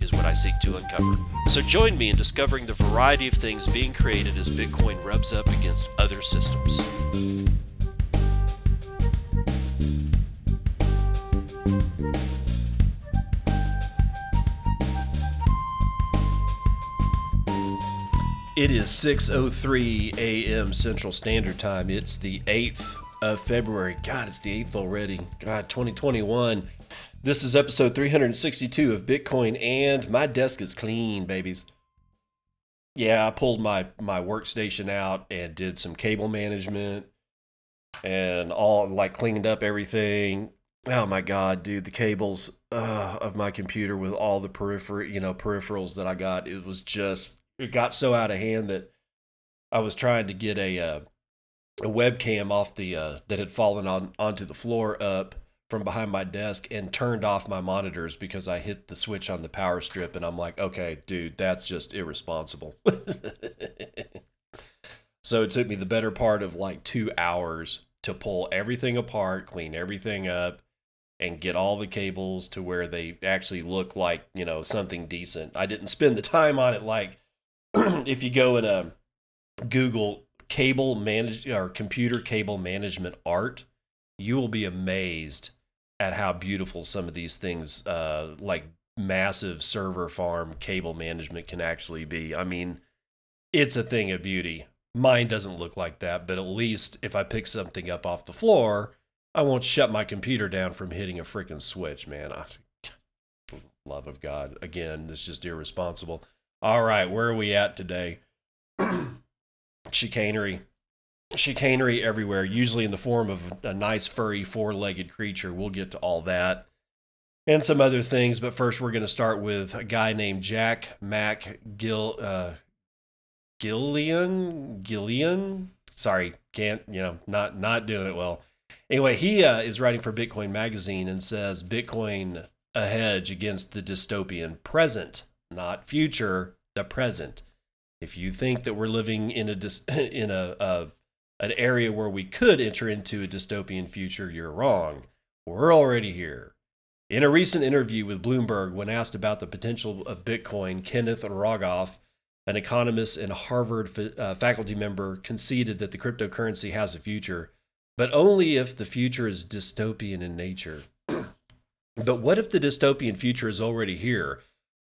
is what I seek to uncover. So join me in discovering the variety of things being created as Bitcoin rubs up against other systems. It is 6:03 a.m. Central Standard Time. It's the 8th of February. God, it's the 8th already. God, 2021. This is episode 362 of Bitcoin and my desk is clean, babies. Yeah, I pulled my my workstation out and did some cable management and all like cleaned up everything. Oh my god, dude, the cables uh, of my computer with all the periphery, you know, peripherals that I got, it was just it got so out of hand that I was trying to get a uh, a webcam off the uh, that had fallen on onto the floor up from behind my desk and turned off my monitors because I hit the switch on the power strip and I'm like, okay, dude, that's just irresponsible. so it took me the better part of like two hours to pull everything apart, clean everything up, and get all the cables to where they actually look like, you know, something decent. I didn't spend the time on it like if you go in a Google cable manage or computer cable management art, you will be amazed at how beautiful some of these things, uh, like massive server farm cable management, can actually be. I mean, it's a thing of beauty. Mine doesn't look like that, but at least if I pick something up off the floor, I won't shut my computer down from hitting a freaking switch, man. I, love of God. Again, it's just irresponsible. All right, where are we at today? Chicanery chicanery everywhere, usually in the form of a nice furry four legged creature. We'll get to all that and some other things. But first, we're going to start with a guy named Jack Mac Gill, uh, Gillian. Gillian. Sorry, can't, you know, not not doing it well. Anyway, he uh, is writing for Bitcoin Magazine and says Bitcoin a hedge against the dystopian present, not future, the present. If you think that we're living in a in a, a an area where we could enter into a dystopian future, you're wrong. We're already here. In a recent interview with Bloomberg, when asked about the potential of Bitcoin, Kenneth Rogoff, an economist and Harvard uh, faculty member, conceded that the cryptocurrency has a future, but only if the future is dystopian in nature. but what if the dystopian future is already here?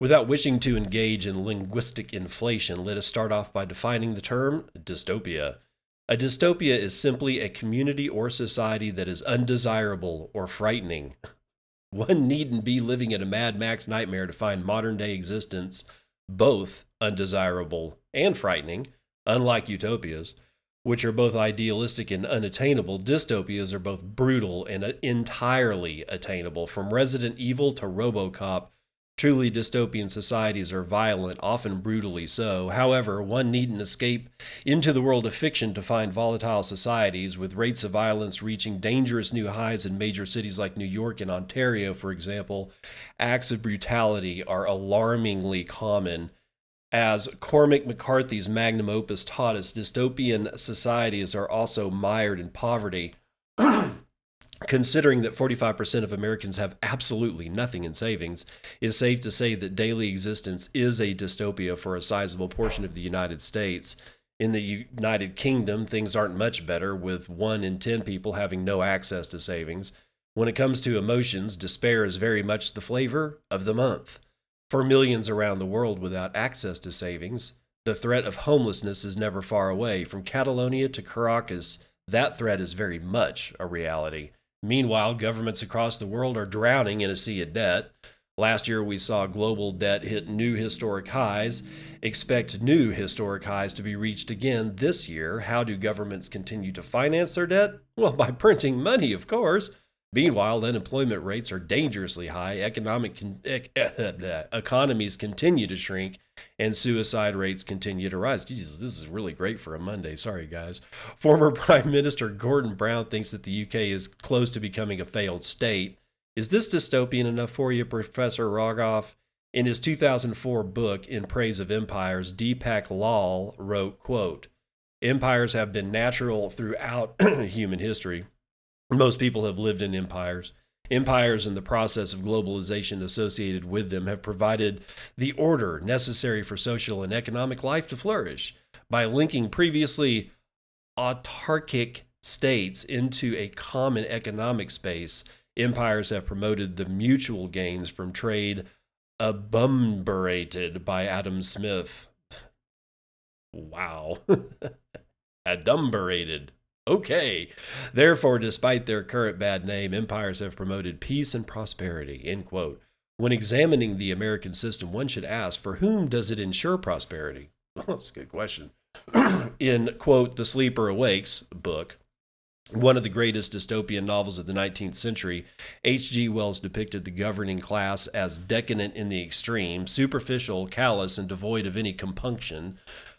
Without wishing to engage in linguistic inflation, let us start off by defining the term dystopia. A dystopia is simply a community or society that is undesirable or frightening. One needn't be living in a Mad Max nightmare to find modern day existence both undesirable and frightening, unlike utopias, which are both idealistic and unattainable. Dystopias are both brutal and entirely attainable, from Resident Evil to Robocop Truly dystopian societies are violent, often brutally so. However, one needn't escape into the world of fiction to find volatile societies, with rates of violence reaching dangerous new highs in major cities like New York and Ontario, for example. Acts of brutality are alarmingly common. As Cormac McCarthy's magnum opus taught us, dystopian societies are also mired in poverty. Considering that 45% of Americans have absolutely nothing in savings, it is safe to say that daily existence is a dystopia for a sizable portion of the United States. In the United Kingdom, things aren't much better, with 1 in 10 people having no access to savings. When it comes to emotions, despair is very much the flavor of the month. For millions around the world without access to savings, the threat of homelessness is never far away. From Catalonia to Caracas, that threat is very much a reality. Meanwhile, governments across the world are drowning in a sea of debt. Last year, we saw global debt hit new historic highs. Expect new historic highs to be reached again this year. How do governments continue to finance their debt? Well, by printing money, of course. Meanwhile, unemployment rates are dangerously high, economic con- economies continue to shrink, and suicide rates continue to rise. Jesus, this is really great for a Monday. Sorry, guys. Former Prime Minister Gordon Brown thinks that the UK is close to becoming a failed state. Is this dystopian enough for you, Professor Rogoff? In his 2004 book, In Praise of Empires, Deepak Lal wrote, quote, Empires have been natural throughout human history most people have lived in empires. Empires and the process of globalization associated with them have provided the order necessary for social and economic life to flourish. By linking previously autarkic states into a common economic space, empires have promoted the mutual gains from trade adumbrated by Adam Smith. Wow. adumbrated. Okay. Therefore, despite their current bad name, empires have promoted peace and prosperity. End quote. When examining the American system, one should ask, for whom does it ensure prosperity? Well, that's a good question. In, quote, The Sleeper Awakes book, one of the greatest dystopian novels of the 19th century, H.G. Wells depicted the governing class as decadent in the extreme, superficial, callous, and devoid of any compunction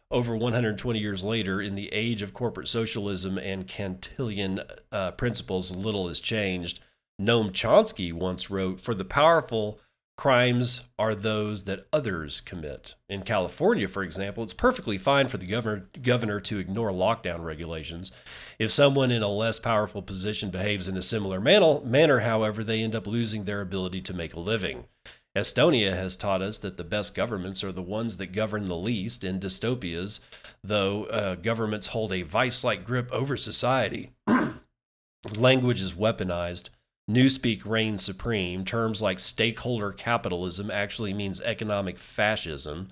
over 120 years later, in the age of corporate socialism and Kantian uh, principles, little has changed. Noam Chomsky once wrote, For the powerful, crimes are those that others commit. In California, for example, it's perfectly fine for the governor, governor to ignore lockdown regulations. If someone in a less powerful position behaves in a similar manner, however, they end up losing their ability to make a living. Estonia has taught us that the best governments are the ones that govern the least. In dystopias, though, uh, governments hold a vice like grip over society. Language is weaponized. Newspeak reigns supreme. Terms like stakeholder capitalism actually means economic fascism.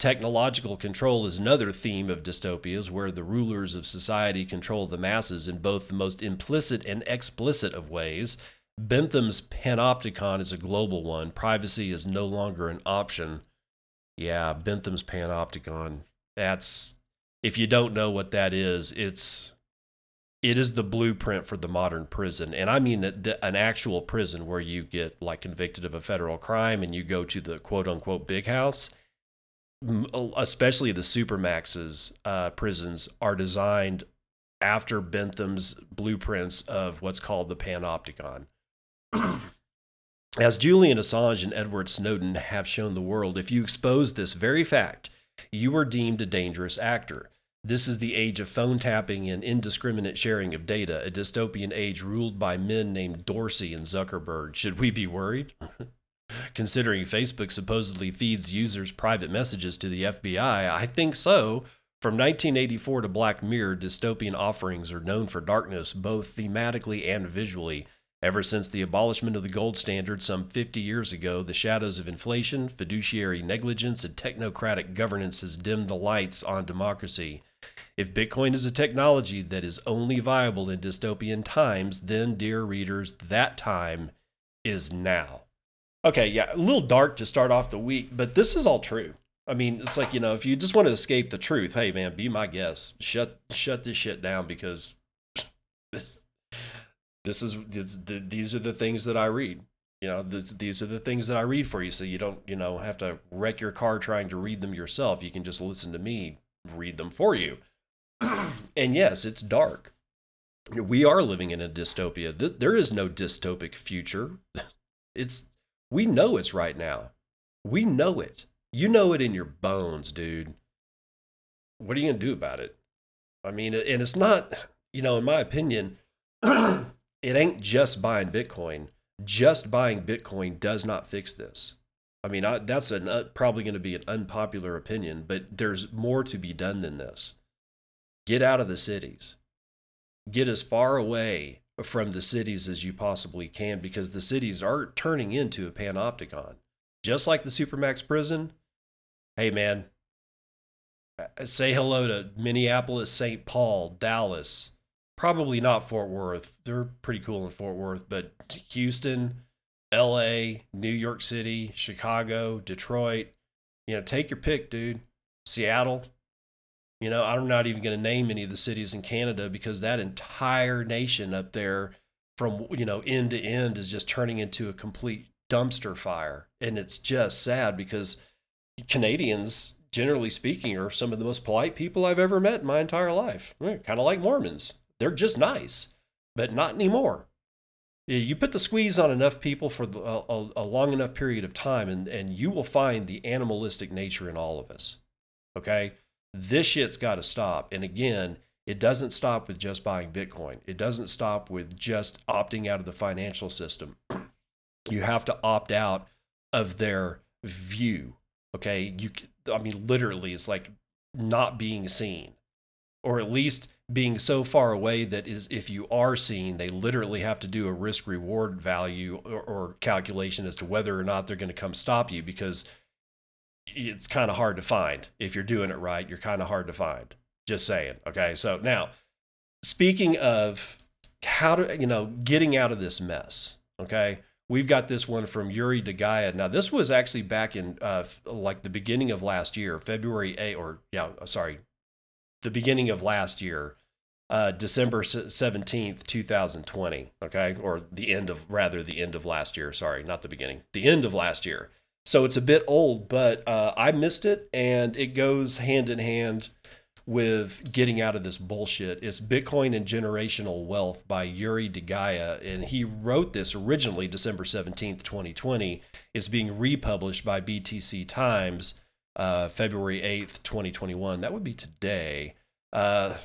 Technological control is another theme of dystopias where the rulers of society control the masses in both the most implicit and explicit of ways. Bentham's panopticon is a global one. Privacy is no longer an option. Yeah, Bentham's panopticon. That's if you don't know what that is, it's it is the blueprint for the modern prison. And I mean an actual prison where you get like convicted of a federal crime and you go to the quote unquote big house. Especially the supermaxes uh, prisons are designed after Bentham's blueprints of what's called the panopticon. As Julian Assange and Edward Snowden have shown the world, if you expose this very fact, you are deemed a dangerous actor. This is the age of phone tapping and indiscriminate sharing of data, a dystopian age ruled by men named Dorsey and Zuckerberg. Should we be worried? Considering Facebook supposedly feeds users private messages to the FBI, I think so. From 1984 to Black Mirror, dystopian offerings are known for darkness, both thematically and visually. Ever since the abolishment of the gold standard some 50 years ago, the shadows of inflation, fiduciary negligence, and technocratic governance has dimmed the lights on democracy. If Bitcoin is a technology that is only viable in dystopian times, then, dear readers, that time is now. Okay, yeah, a little dark to start off the week, but this is all true. I mean, it's like, you know, if you just want to escape the truth, hey man, be my guest. Shut shut this shit down because this this is the, these are the things that I read. You know, the, these are the things that I read for you, so you don't you know have to wreck your car trying to read them yourself. You can just listen to me read them for you. and yes, it's dark. We are living in a dystopia. There is no dystopic future. It's we know it's right now. We know it. You know it in your bones, dude. What are you going to do about it? I mean, and it's not, you know, in my opinion, it ain't just buying Bitcoin. Just buying Bitcoin does not fix this. I mean, I, that's an, uh, probably going to be an unpopular opinion, but there's more to be done than this. Get out of the cities. Get as far away from the cities as you possibly can because the cities are turning into a panopticon. Just like the Supermax prison. Hey, man, uh, say hello to Minneapolis, St. Paul, Dallas, probably not Fort Worth. They're pretty cool in Fort Worth, but Houston, LA, New York City, Chicago, Detroit, you know, take your pick, dude. Seattle. You know, I'm not even going to name any of the cities in Canada because that entire nation up there from you know end to end is just turning into a complete dumpster fire and it's just sad because canadians generally speaking are some of the most polite people i've ever met in my entire life kind of like mormons they're just nice but not anymore you put the squeeze on enough people for a, a, long enough period of time and, and you will find the animalistic nature in all of us okay this shit's got to stop and again it doesn't stop with just buying Bitcoin. It doesn't stop with just opting out of the financial system. You have to opt out of their view. Okay. You, I mean, literally, it's like not being seen, or at least being so far away that is if you are seen, they literally have to do a risk reward value or, or calculation as to whether or not they're going to come stop you because it's kind of hard to find. If you're doing it right, you're kind of hard to find. Just saying. Okay. So now, speaking of how to, you know, getting out of this mess. Okay. We've got this one from Yuri DeGaia. Now, this was actually back in uh, like the beginning of last year, February 8, or yeah, sorry, the beginning of last year, uh, December 17th, 2020. Okay. Or the end of, rather, the end of last year. Sorry, not the beginning, the end of last year. So it's a bit old, but uh, I missed it and it goes hand in hand with getting out of this bullshit. It's Bitcoin and Generational Wealth by Yuri DeGaia. And he wrote this originally December 17th, 2020. It's being republished by BTC Times uh, February 8th, 2021. That would be today. Uh,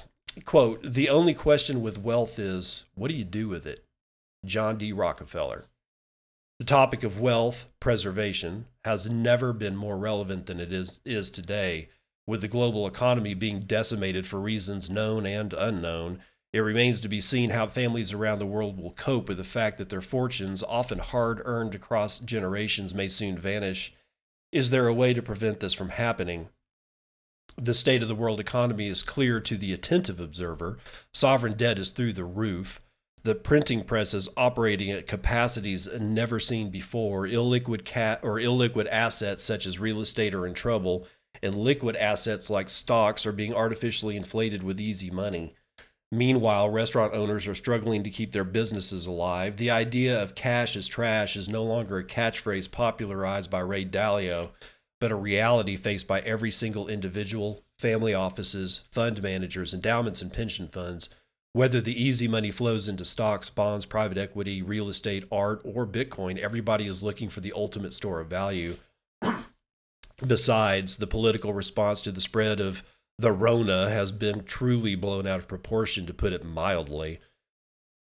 quote The only question with wealth is what do you do with it? John D. Rockefeller. The topic of wealth preservation has never been more relevant than it is, is today with the global economy being decimated for reasons known and unknown, it remains to be seen how families around the world will cope with the fact that their fortunes, often hard earned across generations, may soon vanish. Is there a way to prevent this from happening? The state of the world economy is clear to the attentive observer. Sovereign debt is through the roof. The printing press is operating at capacities never seen before. Illiquid cat or illiquid assets such as real estate are in trouble and liquid assets like stocks are being artificially inflated with easy money. Meanwhile, restaurant owners are struggling to keep their businesses alive. The idea of cash is trash is no longer a catchphrase popularized by Ray Dalio, but a reality faced by every single individual, family offices, fund managers, endowments, and pension funds. Whether the easy money flows into stocks, bonds, private equity, real estate, art, or Bitcoin, everybody is looking for the ultimate store of value besides the political response to the spread of the Rona has been truly blown out of proportion, to put it mildly.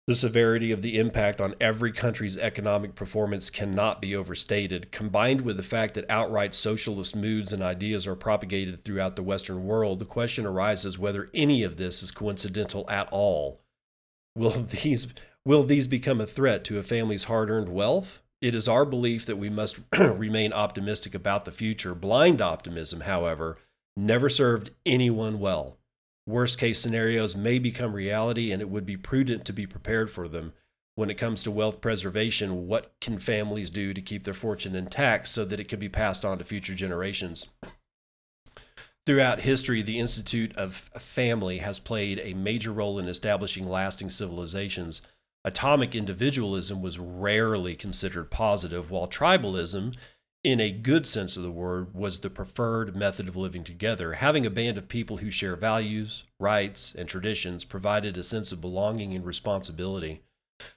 The severity of the impact on every country's economic performance cannot be overstated, combined with the fact that outright socialist moods and ideas are propagated throughout the Western world. The question arises whether any of this is coincidental at all. Will these, will these become a threat to a family's hard earned wealth? It is our belief that we must remain optimistic about the future. Blind optimism, however, never served anyone well. Worst case scenarios may become reality, and it would be prudent to be prepared for them. When it comes to wealth preservation, what can families do to keep their fortune intact so that it can be passed on to future generations? Throughout history, the Institute of Family has played a major role in establishing lasting civilizations. Atomic individualism was rarely considered positive, while tribalism, in a good sense of the word, was the preferred method of living together. Having a band of people who share values, rights, and traditions provided a sense of belonging and responsibility.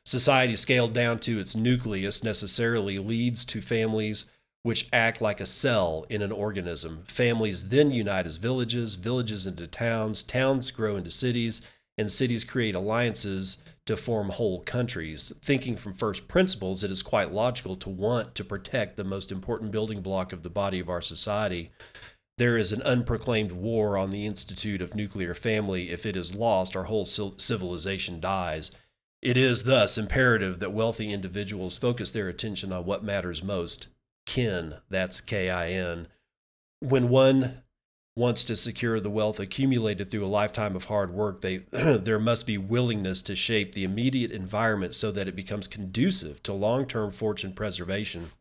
Society scaled down to its nucleus necessarily leads to families which act like a cell in an organism. Families then unite as villages, villages into towns, towns grow into cities, and cities create alliances to form whole countries. Thinking from first principles, it is quite logical to want to protect the most important building block of the body of our society. There is an unproclaimed war on the institute of nuclear family. If it is lost, our whole civilization dies. It is thus imperative that wealthy individuals focus their attention on what matters most kin, that's K I N. When one wants to secure the wealth accumulated through a lifetime of hard work, they, there must be willingness to shape the immediate environment so that it becomes conducive to long term fortune preservation.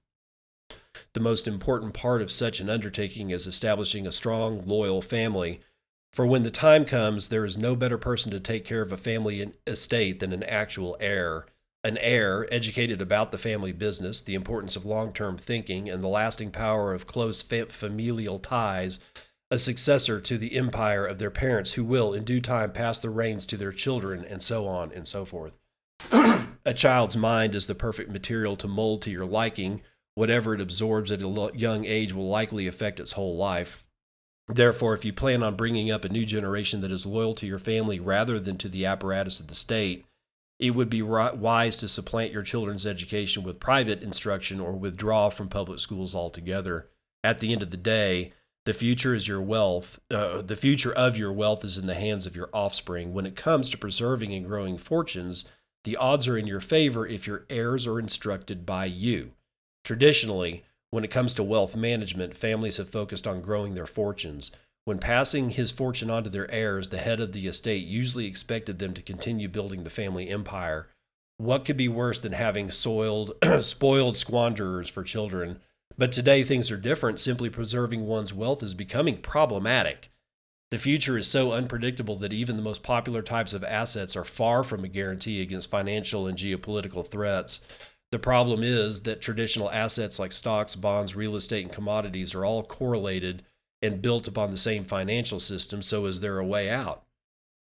The most important part of such an undertaking is establishing a strong, loyal family. For when the time comes, there is no better person to take care of a family estate than an actual heir. an heir educated about the family business, the importance of long term thinking, and the lasting power of close fa- familial ties, a successor to the empire of their parents who will, in due time, pass the reins to their children, and so on and so forth. a child's mind is the perfect material to mold to your liking. Whatever it absorbs at a young age will likely affect its whole life. Therefore, if you plan on bringing up a new generation that is loyal to your family rather than to the apparatus of the state, it would be wise to supplant your children's education with private instruction or withdraw from public schools altogether. At the end of the day, the future is your wealth. Uh, the future of your wealth is in the hands of your offspring. When it comes to preserving and growing fortunes, the odds are in your favor if your heirs are instructed by you. Traditionally, when it comes to wealth management, families have focused on growing their fortunes. When passing his fortune on to their heirs, the head of the estate usually expected them to continue building the family empire. What could be worse than having soiled, spoiled squanderers for children? But today things are different. Simply preserving one's wealth is becoming problematic. The future is so unpredictable that even the most popular types of assets are far from a guarantee against financial and geopolitical threats. The problem is that traditional assets like stocks, bonds, real estate, and commodities are all correlated and built upon the same financial system, so is there a way out?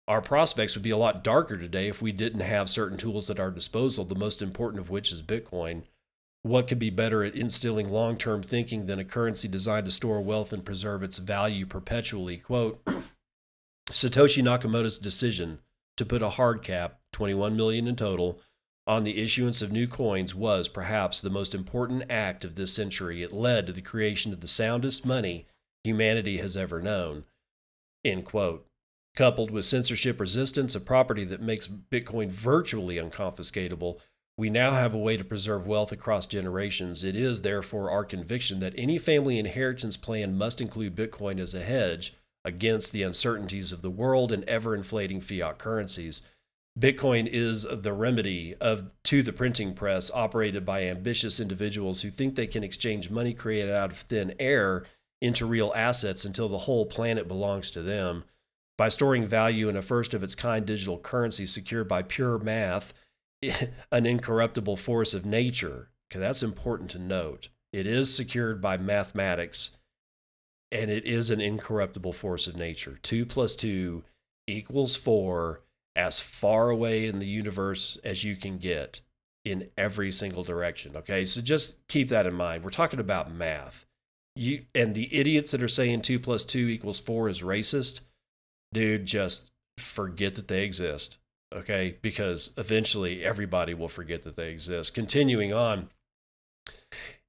Our prospects would be a lot darker today if we didn't have certain tools at our disposal, the most important of which is Bitcoin. What could be better at instilling long term thinking than a currency designed to store wealth and preserve its value perpetually? Quote Satoshi Nakamoto's decision to put a hard cap, 21 million in total, on the issuance of new coins was perhaps the most important act of this century. It led to the creation of the soundest money humanity has ever known. End quote. Coupled with censorship resistance, a property that makes Bitcoin virtually unconfiscatable, we now have a way to preserve wealth across generations. It is, therefore, our conviction that any family inheritance plan must include Bitcoin as a hedge against the uncertainties of the world and ever inflating fiat currencies. Bitcoin is the remedy of to the printing press operated by ambitious individuals who think they can exchange money created out of thin air into real assets until the whole planet belongs to them. By storing value in a first of its kind digital currency secured by pure math, an incorruptible force of nature. Okay, that's important to note. It is secured by mathematics and it is an incorruptible force of nature. Two plus two equals four as far away in the universe as you can get in every single direction. Okay, so just keep that in mind. We're talking about math you and the idiots that are saying two plus two equals four is racist, dude, just forget that they exist. Okay, because eventually everybody will forget that they exist. Continuing on,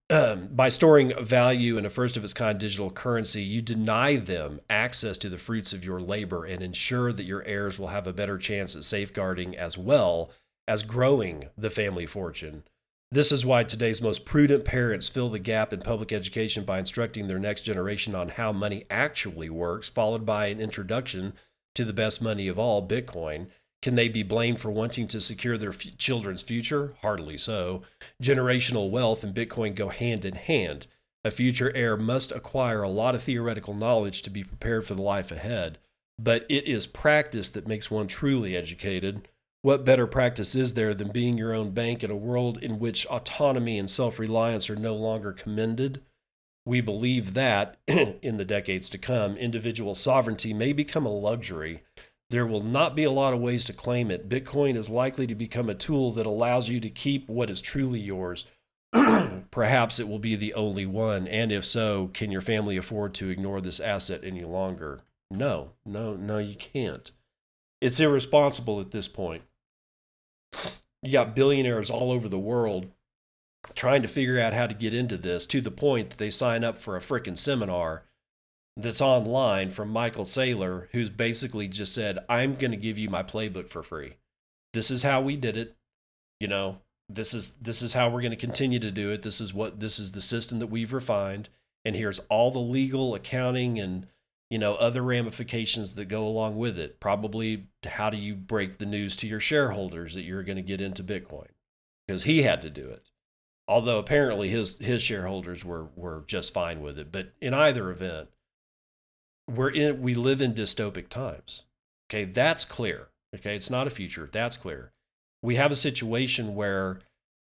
um, by storing value in a first of its kind digital currency, you deny them access to the fruits of your labor and ensure that your heirs will have a better chance at safeguarding as well as growing the family fortune. This is why today's most prudent parents fill the gap in public education by instructing their next generation on how money actually works, followed by an introduction to the best money of all, Bitcoin. Can they be blamed for wanting to secure their f- children's future? Hardly so. Generational wealth and Bitcoin go hand in hand. A future heir must acquire a lot of theoretical knowledge to be prepared for the life ahead, but it is practice that makes one truly educated. What better practice is there than being your own bank in a world in which autonomy and self reliance are no longer commended? We believe that, in the decades to come, individual sovereignty may become a luxury. There will not be a lot of ways to claim it. Bitcoin is likely to become a tool that allows you to keep what is truly yours. Perhaps it will be the only one. And if so, can your family afford to ignore this asset any longer? No, no, no, you can't. It's irresponsible at this point you got billionaires all over the world trying to figure out how to get into this to the point that they sign up for a freaking seminar that's online from Michael Saylor, who's basically just said, I'm going to give you my playbook for free. This is how we did it. You know, this is this is how we're going to continue to do it. This is what this is the system that we've refined. And here's all the legal accounting and you know other ramifications that go along with it probably how do you break the news to your shareholders that you're going to get into bitcoin because he had to do it although apparently his his shareholders were were just fine with it but in either event we're in we live in dystopic times okay that's clear okay it's not a future that's clear we have a situation where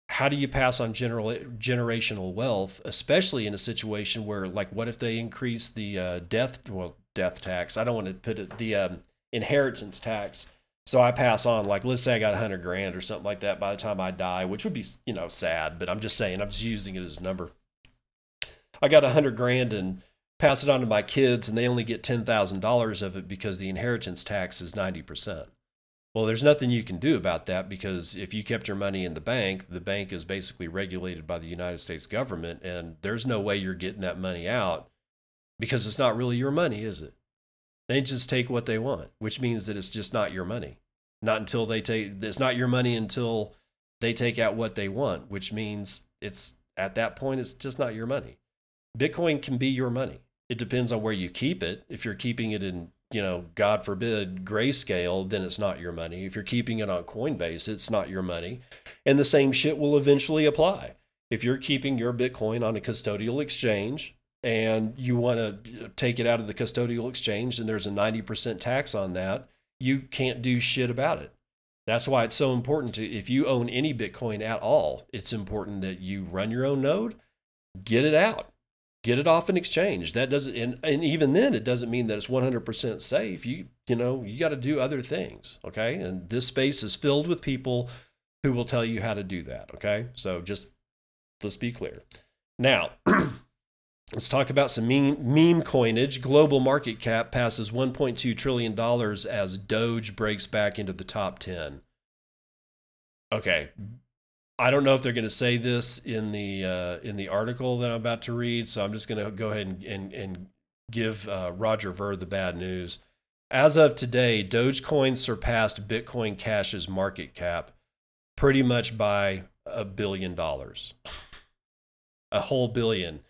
how do you pass on general generational wealth, especially in a situation where, like, what if they increase the uh, death well death tax? I don't want to put it the um, inheritance tax. So I pass on, like, let's say I got a hundred grand or something like that by the time I die, which would be, you know, sad. But I'm just saying, I'm just using it as a number. I got a hundred grand and pass it on to my kids, and they only get ten thousand dollars of it because the inheritance tax is ninety percent. Well, there's nothing you can do about that because if you kept your money in the bank, the bank is basically regulated by the United States government, and there's no way you're getting that money out because it's not really your money, is it? They just take what they want, which means that it's just not your money. Not until they take it's not your money until they take out what they want, which means it's at that point it's just not your money. Bitcoin can be your money. It depends on where you keep it. If you're keeping it in you know, God forbid, grayscale, then it's not your money. If you're keeping it on Coinbase, it's not your money. And the same shit will eventually apply. If you're keeping your Bitcoin on a custodial exchange and you want to take it out of the custodial exchange and there's a 90% tax on that, you can't do shit about it. That's why it's so important to, if you own any Bitcoin at all, it's important that you run your own node, get it out get it off an exchange. That doesn't, and, and even then, it doesn't mean that it's 100% safe. You, you know, you got to do other things. Okay. And this space is filled with people who will tell you how to do that. Okay. So just let's be clear. Now, let's talk about some meme, meme coinage. Global market cap passes $1.2 trillion as Doge breaks back into the top 10. Okay, I don't know if they're going to say this in the uh, in the article that I'm about to read, so I'm just going to go ahead and and, and give uh, Roger Ver the bad news. As of today, Dogecoin surpassed Bitcoin Cash's market cap pretty much by a billion dollars, a whole billion.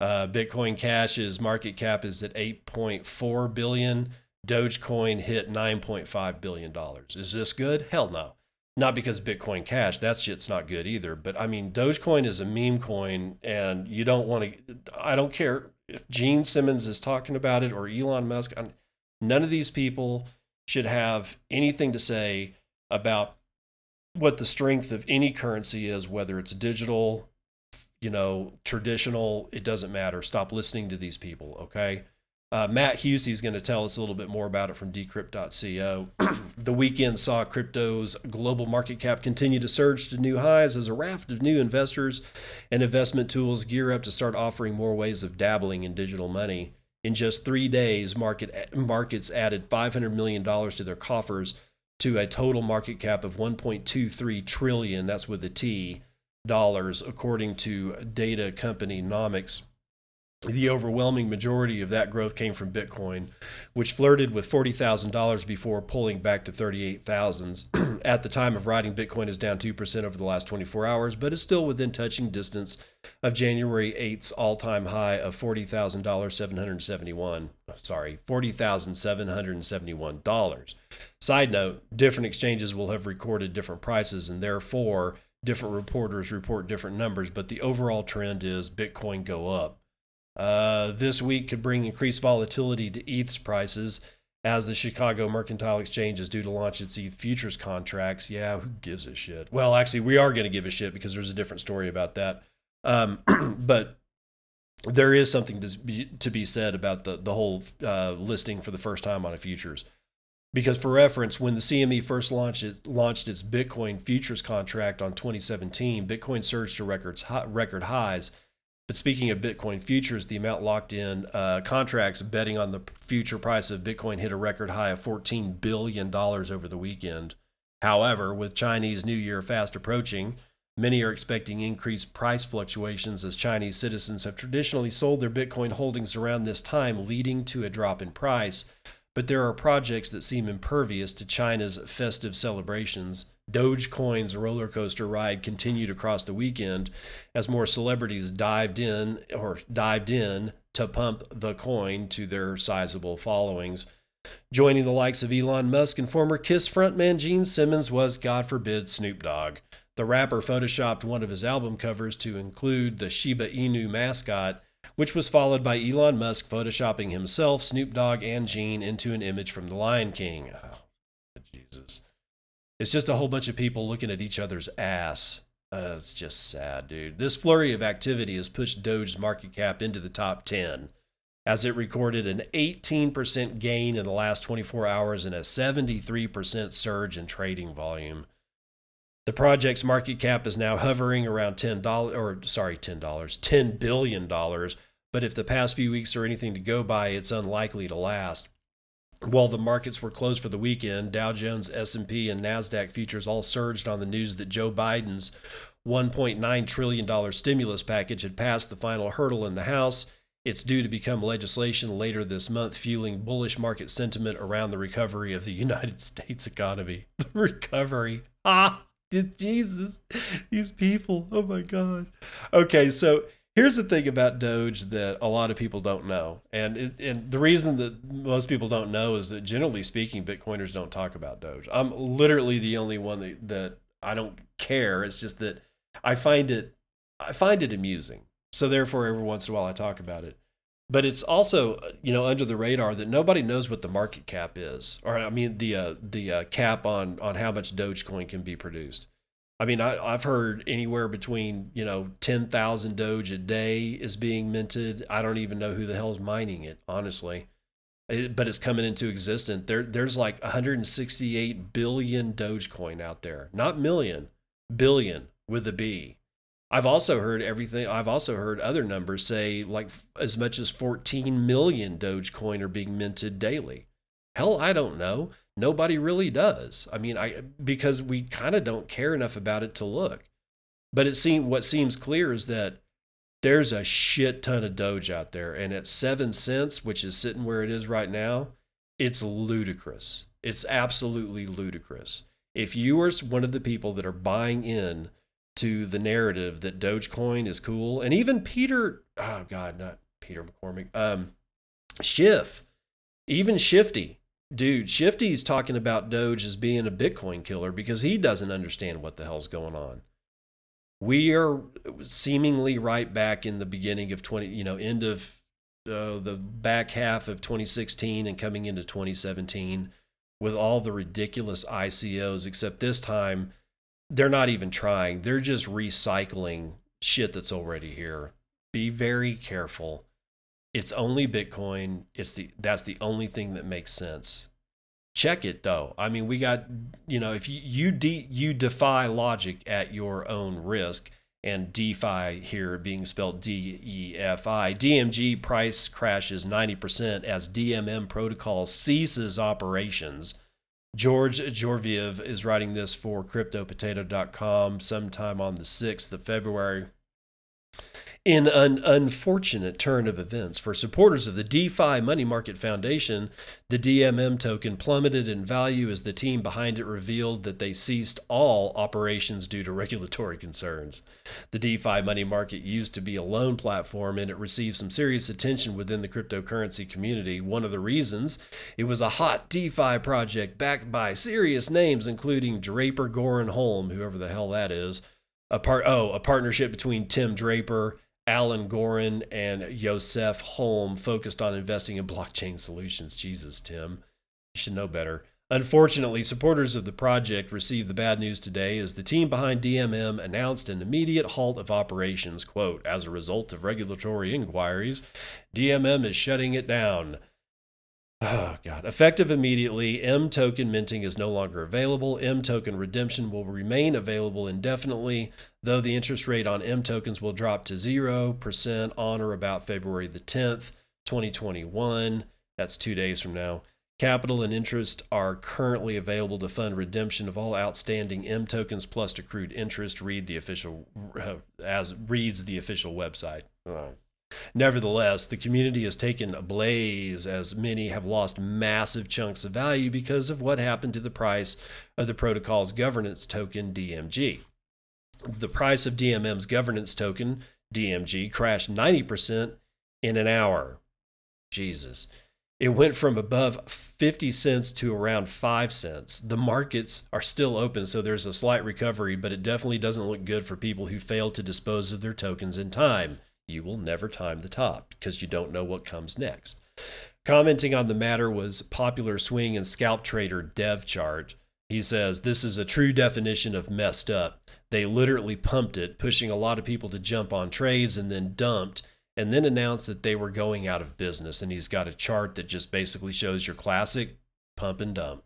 Uh, Bitcoin Cash's market cap is at 8.4 billion. Dogecoin hit 9.5 billion dollars. Is this good? Hell no not because Bitcoin Cash, that shit's not good either. But I mean, Dogecoin is a meme coin, and you don't want to. I don't care if Gene Simmons is talking about it or Elon Musk. None of these people should have anything to say about what the strength of any currency is, whether it's digital, you know, traditional. It doesn't matter. Stop listening to these people. Okay. Uh, Matt Hussey is going to tell us a little bit more about it from decrypt.co. the weekend saw crypto's global market cap continue to surge to new highs as a raft of new investors and investment tools gear up to start offering more ways of dabbling in digital money. In just three days, market markets added $500 million to their coffers to a total market cap of 1.23 trillion. That's with a T dollars, according to data company Nomics the overwhelming majority of that growth came from Bitcoin, which flirted with $40,000 before pulling back to 38,000. At the time of writing, Bitcoin is down 2% over the last 24 hours, but is still within touching distance of January 8th's all-time high of $40,771. Sorry, $40,771. Side note, different exchanges will have recorded different prices and therefore different reporters report different numbers, but the overall trend is Bitcoin go up. Uh, this week could bring increased volatility to ETH's prices as the Chicago Mercantile Exchange is due to launch its ETH futures contracts. Yeah, who gives a shit? Well, actually, we are going to give a shit because there's a different story about that. Um, but there is something to be, to be said about the, the whole uh, listing for the first time on a futures. Because for reference, when the CME first launched it, launched its Bitcoin futures contract on 2017, Bitcoin surged to records record highs but speaking of Bitcoin futures, the amount locked in uh, contracts betting on the future price of Bitcoin hit a record high of $14 billion over the weekend. However, with Chinese New Year fast approaching, many are expecting increased price fluctuations as Chinese citizens have traditionally sold their Bitcoin holdings around this time, leading to a drop in price. But there are projects that seem impervious to China's festive celebrations Dogecoin's roller coaster ride continued across the weekend as more celebrities dived in or dived in to pump the coin to their sizable followings. Joining the likes of Elon Musk and former Kiss frontman Gene Simmons was, God forbid, Snoop Dogg. The rapper photoshopped one of his album covers to include the Shiba Inu mascot, which was followed by Elon Musk photoshopping himself, Snoop Dogg, and Gene into an image from The Lion King. Oh, Jesus. It's just a whole bunch of people looking at each other's ass. Uh, it's just sad, dude. This flurry of activity has pushed Doge's market cap into the top 10 as it recorded an 18% gain in the last 24 hours and a 73% surge in trading volume. The project's market cap is now hovering around $10 or sorry, $10, $10 billion, but if the past few weeks are anything to go by, it's unlikely to last. While the markets were closed for the weekend, Dow Jones, S&P, and Nasdaq futures all surged on the news that Joe Biden's $1.9 trillion stimulus package had passed the final hurdle in the House it's due to become legislation later this month, fueling bullish market sentiment around the recovery of the United States economy. The recovery. Ah, Jesus, these people. Oh my God. Okay, so here's the thing about Doge that a lot of people don't know, and it, and the reason that most people don't know is that generally speaking, Bitcoiners don't talk about Doge. I'm literally the only one that that I don't care. It's just that I find it I find it amusing so therefore, every once in a while I talk about it. But it's also, you know, under the radar that nobody knows what the market cap is, or I mean the uh, the uh, cap on on how much Dogecoin can be produced. I mean, I, I've heard anywhere between you know ten thousand Doge a day is being minted. I don't even know who the hell's mining it, honestly. It, but it's coming into existence. There, there's like 168 billion Dogecoin out there, not million, billion with a B. I've also heard everything. I've also heard other numbers say like as much as 14 million Dogecoin are being minted daily. Hell, I don't know. Nobody really does. I mean, I because we kind of don't care enough about it to look. But it seems what seems clear is that there's a shit ton of Doge out there, and at seven cents, which is sitting where it is right now, it's ludicrous. It's absolutely ludicrous. If you are one of the people that are buying in to the narrative that Dogecoin is cool, and even Peter, oh God, not Peter McCormick, um, Schiff, even Shifty, dude, Shifty's talking about Doge as being a Bitcoin killer because he doesn't understand what the hell's going on. We are seemingly right back in the beginning of 20, you know, end of uh, the back half of 2016 and coming into 2017 with all the ridiculous ICOs, except this time they're not even trying. They're just recycling shit that's already here. Be very careful. It's only Bitcoin. It's the that's the only thing that makes sense. Check it though. I mean, we got you know if you you de, you defy logic at your own risk. And DeFi here being spelled D E F I. DMG price crashes 90% as DMM protocol ceases operations George Georgiev is writing this for CryptoPotato.com sometime on the 6th of February. In an unfortunate turn of events for supporters of the DeFi Money Market Foundation, the DMM token plummeted in value as the team behind it revealed that they ceased all operations due to regulatory concerns. The DeFi Money Market used to be a loan platform and it received some serious attention within the cryptocurrency community. One of the reasons it was a hot DeFi project backed by serious names including Draper Goren Holm, whoever the hell that is. A part oh, a partnership between Tim Draper Alon Goren and Yosef Holm focused on investing in blockchain solutions. Jesus, Tim, you should know better. Unfortunately, supporters of the project received the bad news today as the team behind DMM announced an immediate halt of operations. Quote, as a result of regulatory inquiries, DMM is shutting it down. Oh, God. Effective immediately, M token minting is no longer available. M token redemption will remain available indefinitely, though the interest rate on M tokens will drop to 0% on or about February the 10th, 2021. That's two days from now. Capital and interest are currently available to fund redemption of all outstanding M tokens plus accrued interest. Read the official uh, as reads the official website. Nevertheless, the community has taken a blaze as many have lost massive chunks of value because of what happened to the price of the protocol's governance token, DMG. The price of DMM's governance token, DMG, crashed 90% in an hour. Jesus. It went from above 50 cents to around 5 cents. The markets are still open, so there's a slight recovery, but it definitely doesn't look good for people who failed to dispose of their tokens in time you will never time the top because you don't know what comes next. Commenting on the matter was popular swing and scalp trader Dev Chart. He says, This is a true definition of messed up. They literally pumped it, pushing a lot of people to jump on trades and then dumped and then announced that they were going out of business. And he's got a chart that just basically shows your classic pump and dump.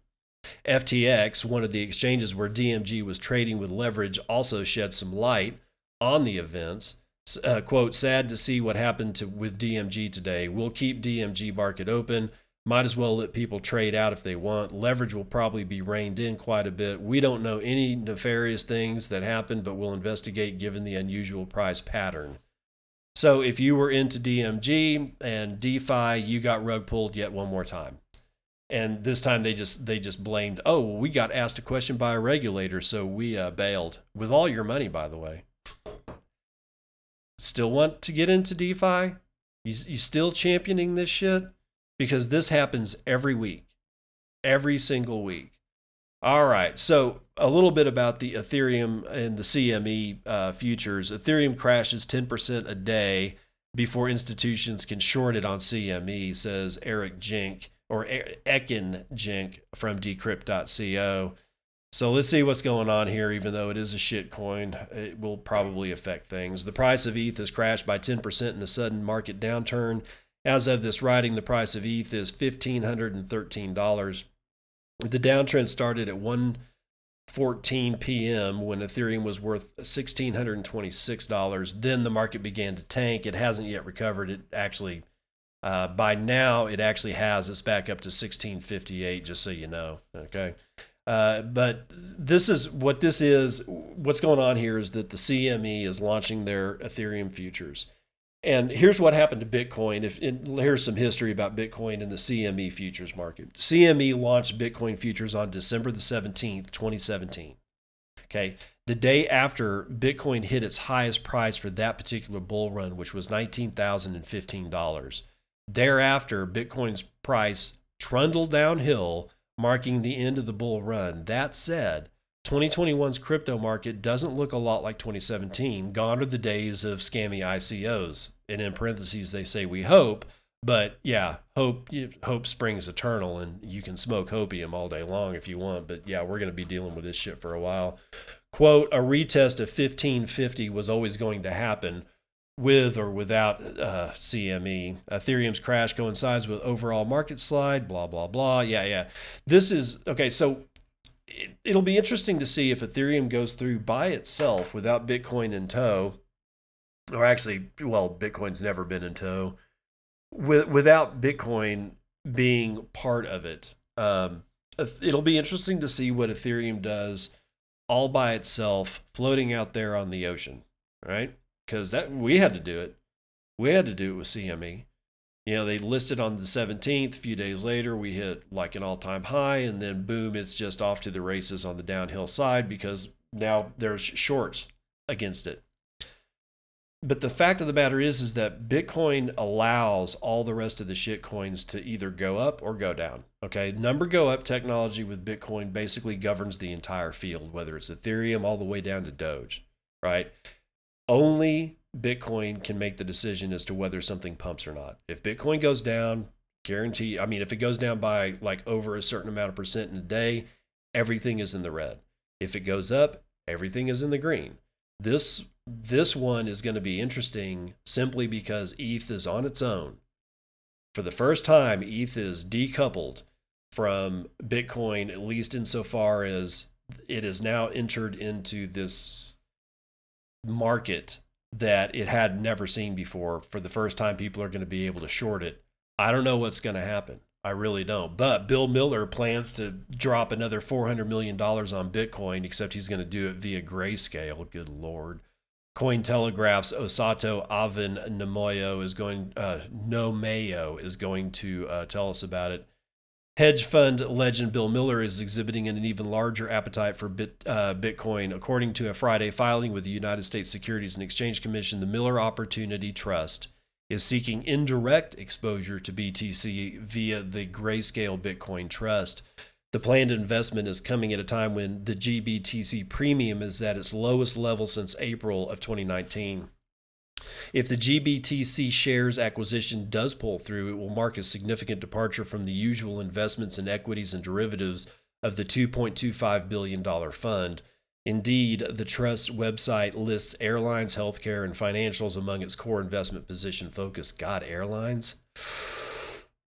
FTX, one of the exchanges where DMG was trading with leverage, also shed some light on the events. Uh, quote, sad to see what happened to, with DMG today. We'll keep DMG market open. Might as well let people trade out if they want. Leverage will probably be reined in quite a bit. We don't know any nefarious things that happened, but we'll investigate given the unusual price pattern. So if you were into DMG and DeFi, you got rug pulled yet one more time. And this time they just they just blamed, oh, we got asked a question by a regulator, so we uh, bailed with all your money, by the way. Still want to get into DeFi? You, you still championing this shit? Because this happens every week, every single week. All right. So, a little bit about the Ethereum and the CME uh, futures. Ethereum crashes 10% a day before institutions can short it on CME, says Eric Jink or Ekin Jink from decrypt.co. So let's see what's going on here. Even though it is a shit coin, it will probably affect things. The price of ETH has crashed by 10% in a sudden market downturn. As of this writing, the price of ETH is $1,513. The downtrend started at 1:14 p.m. when Ethereum was worth $1,626. Then the market began to tank. It hasn't yet recovered. It actually, uh, by now, it actually has. It's back up to 1658, just so you know. Okay. Uh, but this is what this is. What's going on here is that the CME is launching their Ethereum futures. And here's what happened to Bitcoin. If here's some history about Bitcoin and the CME futures market. CME launched Bitcoin futures on December the 17th, 2017. Okay. The day after Bitcoin hit its highest price for that particular bull run, which was $19,015. Thereafter, Bitcoin's price trundled downhill, marking the end of the bull run. That said, 2021's crypto market doesn't look a lot like 2017. Gone are the days of scammy ICOs. And in parentheses, they say we hope, but yeah, hope hope springs eternal, and you can smoke hopium all day long if you want. But yeah, we're going to be dealing with this shit for a while. Quote: A retest of 1550 was always going to happen with or without uh, CME. Ethereum's crash coincides with overall market slide. Blah blah blah. Yeah yeah. This is okay. So it, will be interesting to see if Ethereum goes through by itself without Bitcoin in tow, or actually, well, Bitcoin's never been in tow, with, without Bitcoin being part of it. Um, it'll be interesting to see what Ethereum does all by itself, floating out there on the ocean, right? Because that we had to do it. We had to do it with CME you know, they listed on the 17th. A few days later, we hit like an all time high, and then boom, it's just off to the races on the downhill side because now there's shorts against it. But the fact of the matter is, is that Bitcoin allows all the rest of the shit coins to either go up or go down. Okay, number go up technology with Bitcoin basically governs the entire field, whether it's Ethereum all the way down to Doge, right? Only Bitcoin can make the decision as to whether something pumps or not. If Bitcoin goes down, guarantee, I mean, if it goes down by like over a certain amount of percent in a day, everything is in the red. If it goes up, everything is in the green. This this one is going to be interesting simply because ETH is on its own. For the first time, ETH is decoupled from Bitcoin, at least insofar as it is now entered into this market that it had never seen before. For the first time, people are going to be able to short it. I don't know what's going to happen. I really don't. But Bill Miller plans to drop another $400 million on Bitcoin, except he's going to do it via grayscale. Good Lord. Cointelegraph's Osato Avin Nomoyo is going, uh, Nomeo is going to uh, tell us about it. Hedge fund legend Bill Miller is exhibiting an even larger appetite for Bit, uh, Bitcoin. According to a Friday filing with the United States Securities and Exchange Commission, the Miller Opportunity Trust is seeking indirect exposure to BTC via the Grayscale Bitcoin Trust. The planned investment is coming at a time when the GBTC premium is at its lowest level since April of 2019. If the GBTC shares acquisition does pull through, it will mark a significant departure from the usual investments in equities and derivatives of the $2.25 billion fund. Indeed, the trust's website lists airlines, healthcare, and financials among its core investment position focus. God, airlines?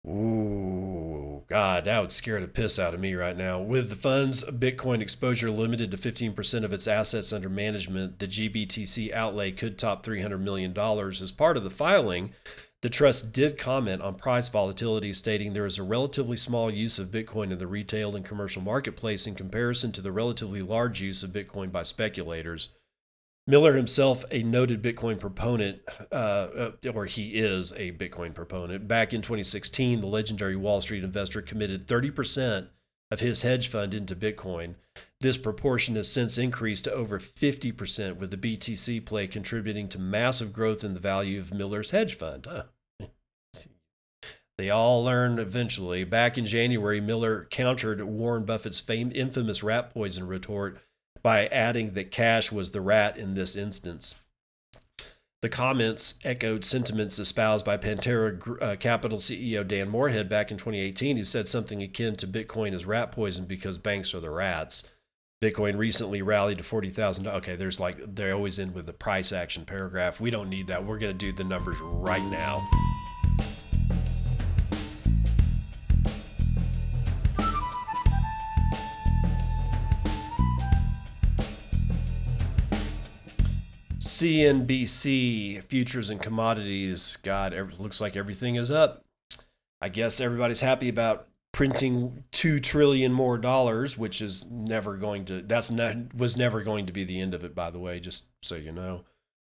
Ooh, God, that would scare the piss out of me right now. With the fund's Bitcoin exposure limited to 15% of its assets under management, the GBTC outlay could top $300 million. As part of the filing, the trust did comment on price volatility, stating there is a relatively small use of Bitcoin in the retail and commercial marketplace in comparison to the relatively large use of Bitcoin by speculators. Miller himself, a noted Bitcoin proponent, uh, uh or he is a Bitcoin proponent. Back in 2016, the legendary Wall Street investor committed 30% of his hedge fund into Bitcoin. This proportion has since increased to over 50%, with the BTC play contributing to massive growth in the value of Miller's hedge fund. They all learn eventually. Back in January, Miller countered Warren Buffett's fame, infamous rat poison retort by adding that cash was the rat in this instance. The comments echoed sentiments espoused by Pantera uh, Capital CEO Dan Morehead back in 2018, who said something akin to Bitcoin is rat poison because banks are the rats. Bitcoin recently rallied to forty thousand. Okay, there's like they always end with the price action paragraph. We don't need that. We're going to do the numbers right now. CNBC futures and commodities. God, it looks like everything is up. I guess everybody's happy about printing two trillion more dollars, which is never going to. That's not was never going to be the end of it. By the way, just so you know,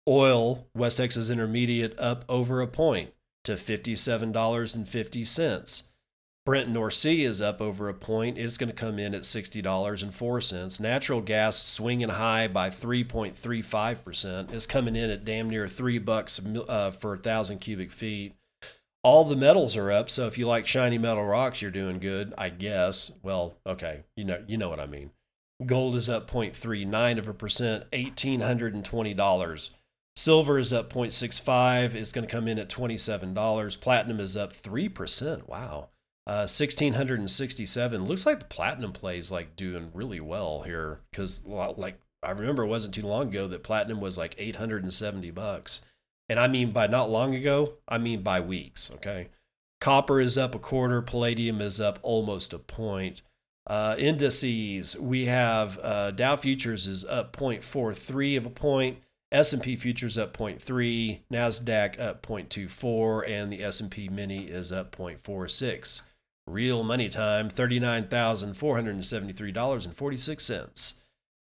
oil West Texas Intermediate up over a point to fifty-seven dollars and fifty cents. Brent North Sea is up over a point. It's going to come in at $60.04. Natural gas swinging high by 3.35%. It's coming in at damn near 3 bucks uh, for a 1,000 cubic feet. All the metals are up, so if you like shiny metal rocks, you're doing good, I guess. Well, okay, you know you know what I mean. Gold is up 0.39 of a percent, $1,820. Silver is up 0.65. It's going to come in at $27. Platinum is up 3%. Wow. Uh, 1667 looks like the platinum plays like doing really well here because like I remember it wasn't too long ago that platinum was like 870 bucks. And I mean by not long ago, I mean by weeks, okay? Copper is up a quarter, palladium is up almost a point. Uh, indices, we have uh, Dow futures is up 0.43 of a point, S&P futures up 0.3, Nasdaq up 0.24 and the S&P mini is up 0.46. Real money time, $39,473.46.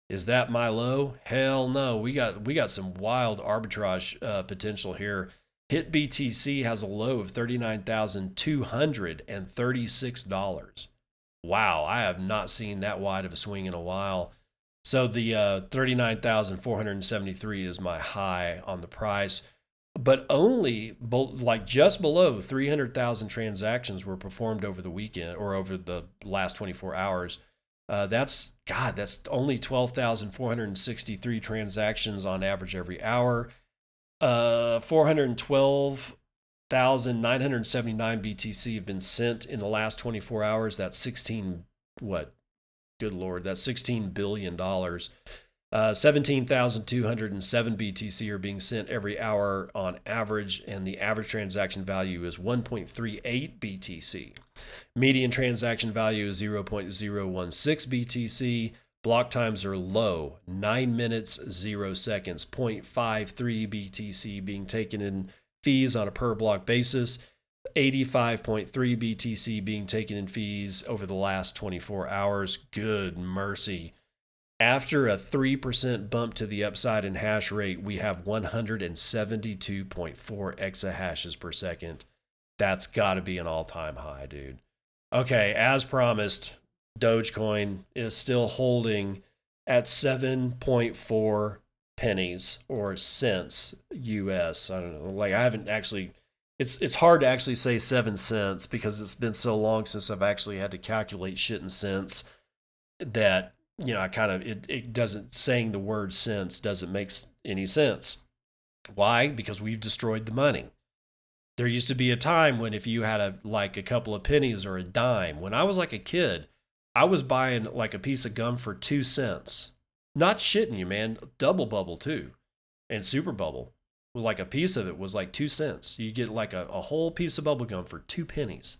Is that my low? Hell no. We got we got some wild arbitrage uh, potential here. HitBTC has a low of $39,236. Wow, I have not seen that wide of a swing in a while. So the uh, 39,473 is my high on the price but only like just below 300,000 transactions were performed over the weekend or over the last 24 hours. Uh, that's God, that's only 12,463 transactions on average every hour. Uh, 412,979 BTC have been sent in the last 24 hours. That's 16, what? Good Lord, that's 16 billion dollars. Uh, 17,207 BTC are being sent every hour on average, and the average transaction value is 1.38 BTC. Median transaction value is 0.016 BTC. Block times are low 9 minutes, 0 seconds, 0.53 BTC being taken in fees on a per block basis. 85.3 BTC being taken in fees over the last 24 hours. Good mercy. After a 3% bump to the upside in hash rate, we have 172.4 exahashes per second. That's got to be an all time high, dude. Okay, as promised, Dogecoin is still holding at 7.4 pennies or cents US. I don't know. Like I haven't actually it's it's hard to actually say 7 cents because it's been so long since I've actually had to calculate shit in cents that you know, I kind of it, it doesn't saying the word sense doesn't make any sense. Why? Because we've destroyed the money. There used to be a time when if you had a like a couple of pennies or a dime, when I was like a kid, I was buying like a piece of gum for two cents. Not shitting you, man. Double bubble too, and super bubble. Like a piece of it was like two cents. You get like a, a whole piece of bubble gum for two pennies.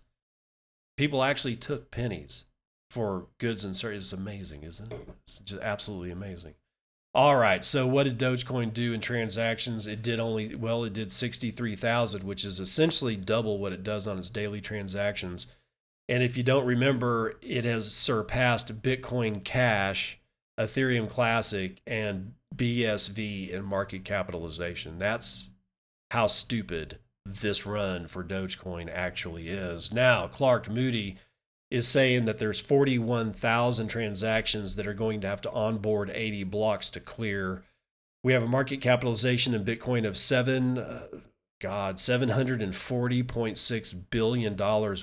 People actually took pennies for goods and services. It's amazing, isn't it? It's just absolutely amazing. All right. So what did Dogecoin do in transactions? It did only well, it did 63,000, which is essentially double what it does on its daily transactions. And if you don't remember, it has surpassed Bitcoin Cash, Ethereum Classic, and BSV in market capitalization. That's how stupid this run for Dogecoin actually is. Now, Clark Moody is saying that there's 41,000 transactions that are going to have to onboard 80 blocks to clear. We have a market capitalization in Bitcoin of seven, uh, God, $740.6 billion,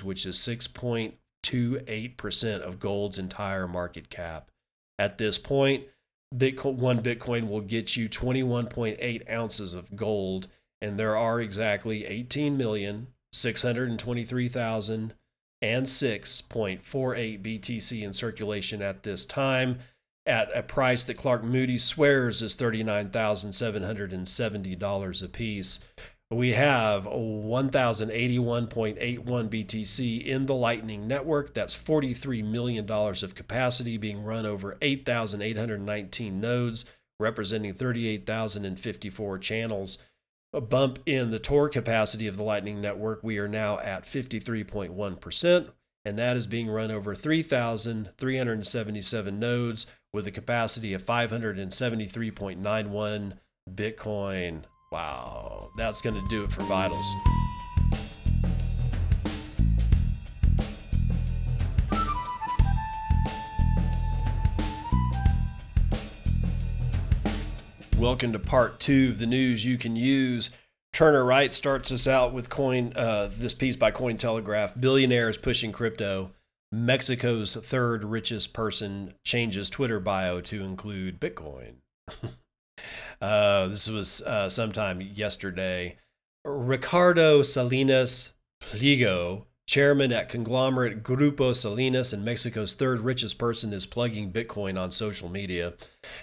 which is 6.28% of gold's entire market cap. At this point, Bitcoin, one Bitcoin will get you 21.8 ounces of gold, and there are exactly 18,623,000 and 6.48 BTC in circulation at this time at a price that Clark Moody swears is $39,770 a piece. We have 1,081.81 BTC in the Lightning Network. That's $43 million of capacity being run over 8,819 nodes, representing 38,054 channels a bump in the Tor capacity of the Lightning Network. We are now at 53.1%, and that is being run over 3,377 nodes with a capacity of 573.91 Bitcoin. Wow, that's going to do it for Vitals. Welcome to part two of the news you can use. Turner Wright starts us out with coin. Uh, this piece by Cointelegraph: Billionaires pushing crypto. Mexico's third richest person changes Twitter bio to include Bitcoin. uh, this was uh, sometime yesterday. Ricardo Salinas Pliego Chairman at conglomerate Grupo Salinas and Mexico's third richest person is plugging Bitcoin on social media.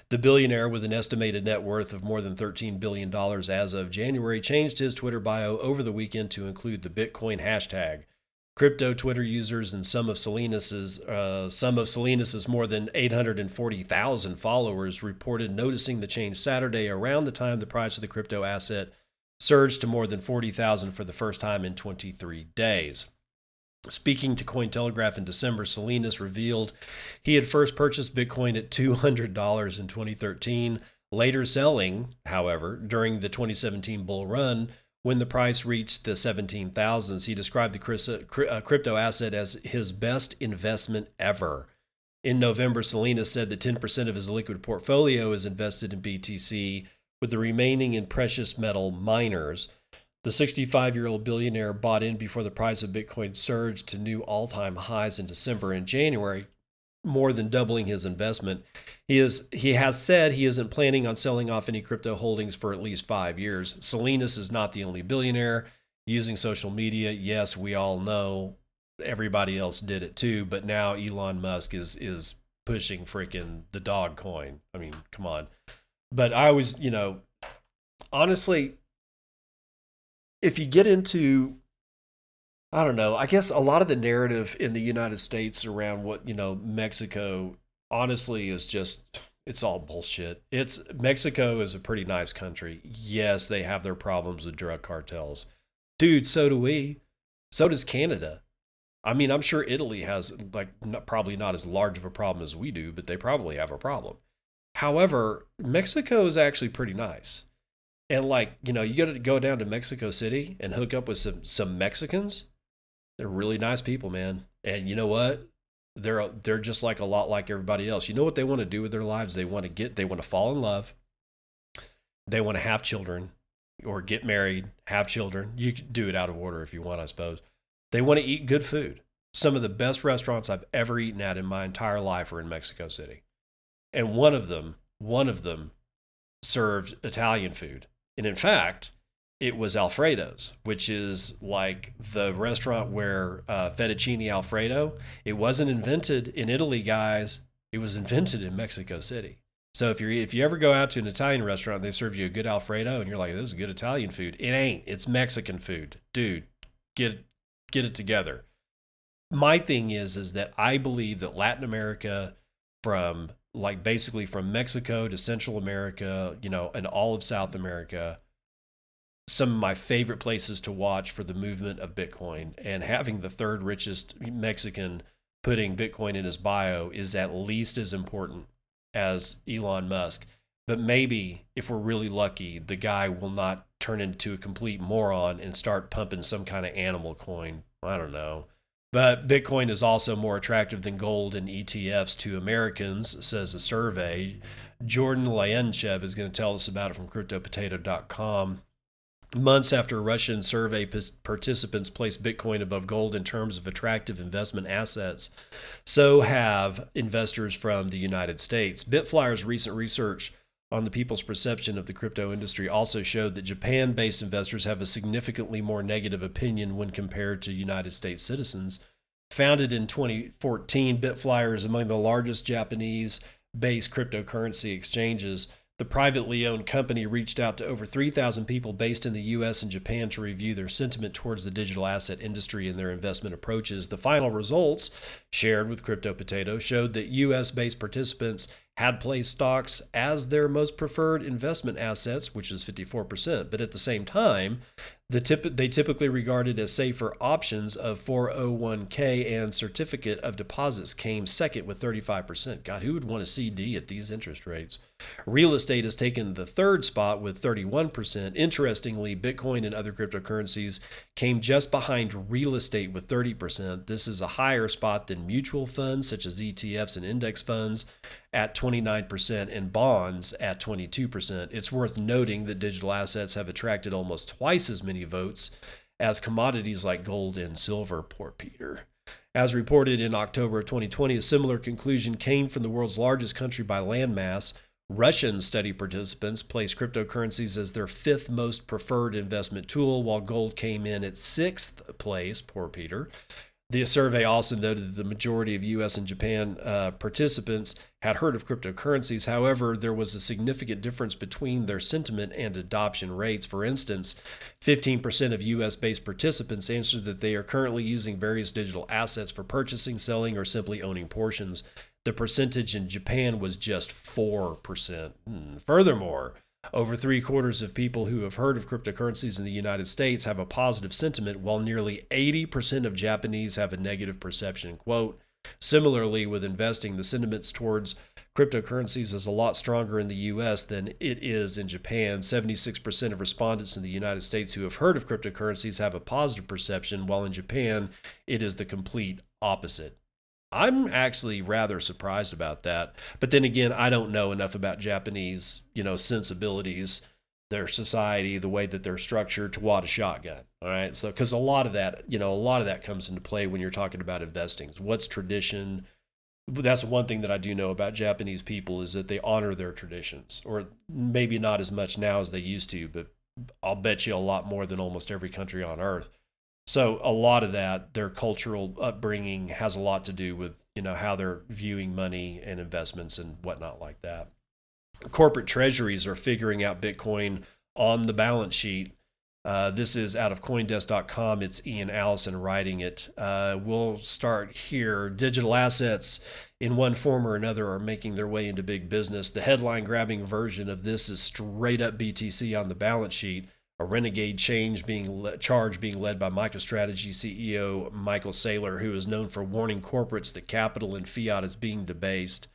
The billionaire, with an estimated net worth of more than $13 billion as of January, changed his Twitter bio over the weekend to include the Bitcoin hashtag. Crypto Twitter users and some of Salinas's uh, some of Salinas's more than 840,000 followers reported noticing the change Saturday around the time the price of the crypto asset surged to more than 40,000 for the first time in 23 days. Speaking to Cointelegraph in December, Salinas revealed he had first purchased Bitcoin at $200 in 2013, later selling, however, during the 2017 bull run when the price reached the 17,000s. He described the uh, crypto asset as his best investment ever. In November, Salinas said that 10% of his liquid portfolio is invested in BTC, with the remaining in precious metal miners. The 65 year old billionaire bought in before the price of Bitcoin surged to new all time highs in December and January, more than doubling his investment. He, is, he has said he isn't planning on selling off any crypto holdings for at least five years. Salinas is not the only billionaire using social media. Yes, we all know everybody else did it too, but now Elon Musk is is pushing freaking the dog coin. I mean, come on. But I was, you know, honestly, if you get into I don't know. I guess a lot of the narrative in the United States around what, you know, Mexico honestly is just it's all bullshit. It's Mexico is a pretty nice country. Yes, they have their problems with drug cartels. Dude, so do we. So does Canada. I mean, I'm sure Italy has like not, probably not as large of a problem as we do, but they probably have a problem. However, Mexico is actually pretty nice. And like, you know, you got to go down to Mexico City and hook up with some some Mexicans. They're really nice people, man. And you know what? They're they're just like a lot like everybody else. You know what they want to do with their lives? They want to get they want to fall in love. They want to have children or get married, have children. You can do it out of order if you want, I suppose. They want to eat good food. Some of the best restaurants I've ever eaten at in my entire life are in Mexico City. And one of them, one of them served Italian food. And in fact, it was Alfredo's, which is like the restaurant where uh, fettuccine Alfredo. It wasn't invented in Italy, guys. It was invented in Mexico City. So if you if you ever go out to an Italian restaurant, and they serve you a good Alfredo, and you're like, "This is good Italian food." It ain't. It's Mexican food, dude. Get get it together. My thing is, is that I believe that Latin America, from like basically from Mexico to Central America, you know, and all of South America, some of my favorite places to watch for the movement of Bitcoin and having the third richest Mexican putting Bitcoin in his bio is at least as important as Elon Musk. But maybe if we're really lucky, the guy will not turn into a complete moron and start pumping some kind of animal coin. I don't know. But Bitcoin is also more attractive than gold and ETFs to Americans, says a survey. Jordan Lyanchev is going to tell us about it from CryptoPotato.com. Months after Russian survey participants placed Bitcoin above gold in terms of attractive investment assets, so have investors from the United States. Bitflyer's recent research on the people's perception of the crypto industry also showed that Japan based investors have a significantly more negative opinion when compared to United States citizens. Founded in 2014, Bitflyer is among the largest Japanese based cryptocurrency exchanges. The privately owned company reached out to over 3,000 people based in the US and Japan to review their sentiment towards the digital asset industry and their investment approaches. The final results, shared with Crypto Potato, showed that US based participants had placed stocks as their most preferred investment assets, which is 54%. But at the same time, the tip, they typically regarded as safer options of 401k and certificate of deposits came second with 35%. God, who would want a CD at these interest rates? Real estate has taken the third spot with 31%. Interestingly, Bitcoin and other cryptocurrencies came just behind real estate with 30%. This is a higher spot than mutual funds such as ETFs and index funds at 29% and bonds at 22%. It's worth noting that digital assets have attracted almost twice as many votes as commodities like gold and silver, poor Peter. As reported in October of 2020, a similar conclusion came from the world's largest country by landmass. Russian study participants placed cryptocurrencies as their fifth most preferred investment tool, while gold came in at sixth place, poor Peter. The survey also noted that the majority of US and Japan uh, participants had heard of cryptocurrencies. However, there was a significant difference between their sentiment and adoption rates. For instance, 15% of US based participants answered that they are currently using various digital assets for purchasing, selling, or simply owning portions. The percentage in Japan was just 4%. Hmm. Furthermore, over three quarters of people who have heard of cryptocurrencies in the United States have a positive sentiment, while nearly 80% of Japanese have a negative perception. Quote, Similarly, with investing, the sentiments towards cryptocurrencies is a lot stronger in the US than it is in Japan. 76% of respondents in the United States who have heard of cryptocurrencies have a positive perception, while in Japan, it is the complete opposite. I'm actually rather surprised about that. But then again, I don't know enough about Japanese, you know, sensibilities, their society, the way that they're structured to wad a shotgun. All right. So, because a lot of that, you know, a lot of that comes into play when you're talking about investing. What's tradition? That's one thing that I do know about Japanese people is that they honor their traditions, or maybe not as much now as they used to, but I'll bet you a lot more than almost every country on earth. So a lot of that, their cultural upbringing has a lot to do with you know how they're viewing money and investments and whatnot like that. Corporate treasuries are figuring out Bitcoin on the balance sheet. Uh, this is out of CoinDesk.com. It's Ian Allison writing it. Uh, we'll start here. Digital assets, in one form or another, are making their way into big business. The headline grabbing version of this is straight up BTC on the balance sheet a renegade change being le- charge being led by MicroStrategy CEO Michael Saylor, who is known for warning corporates that capital and fiat is being debased.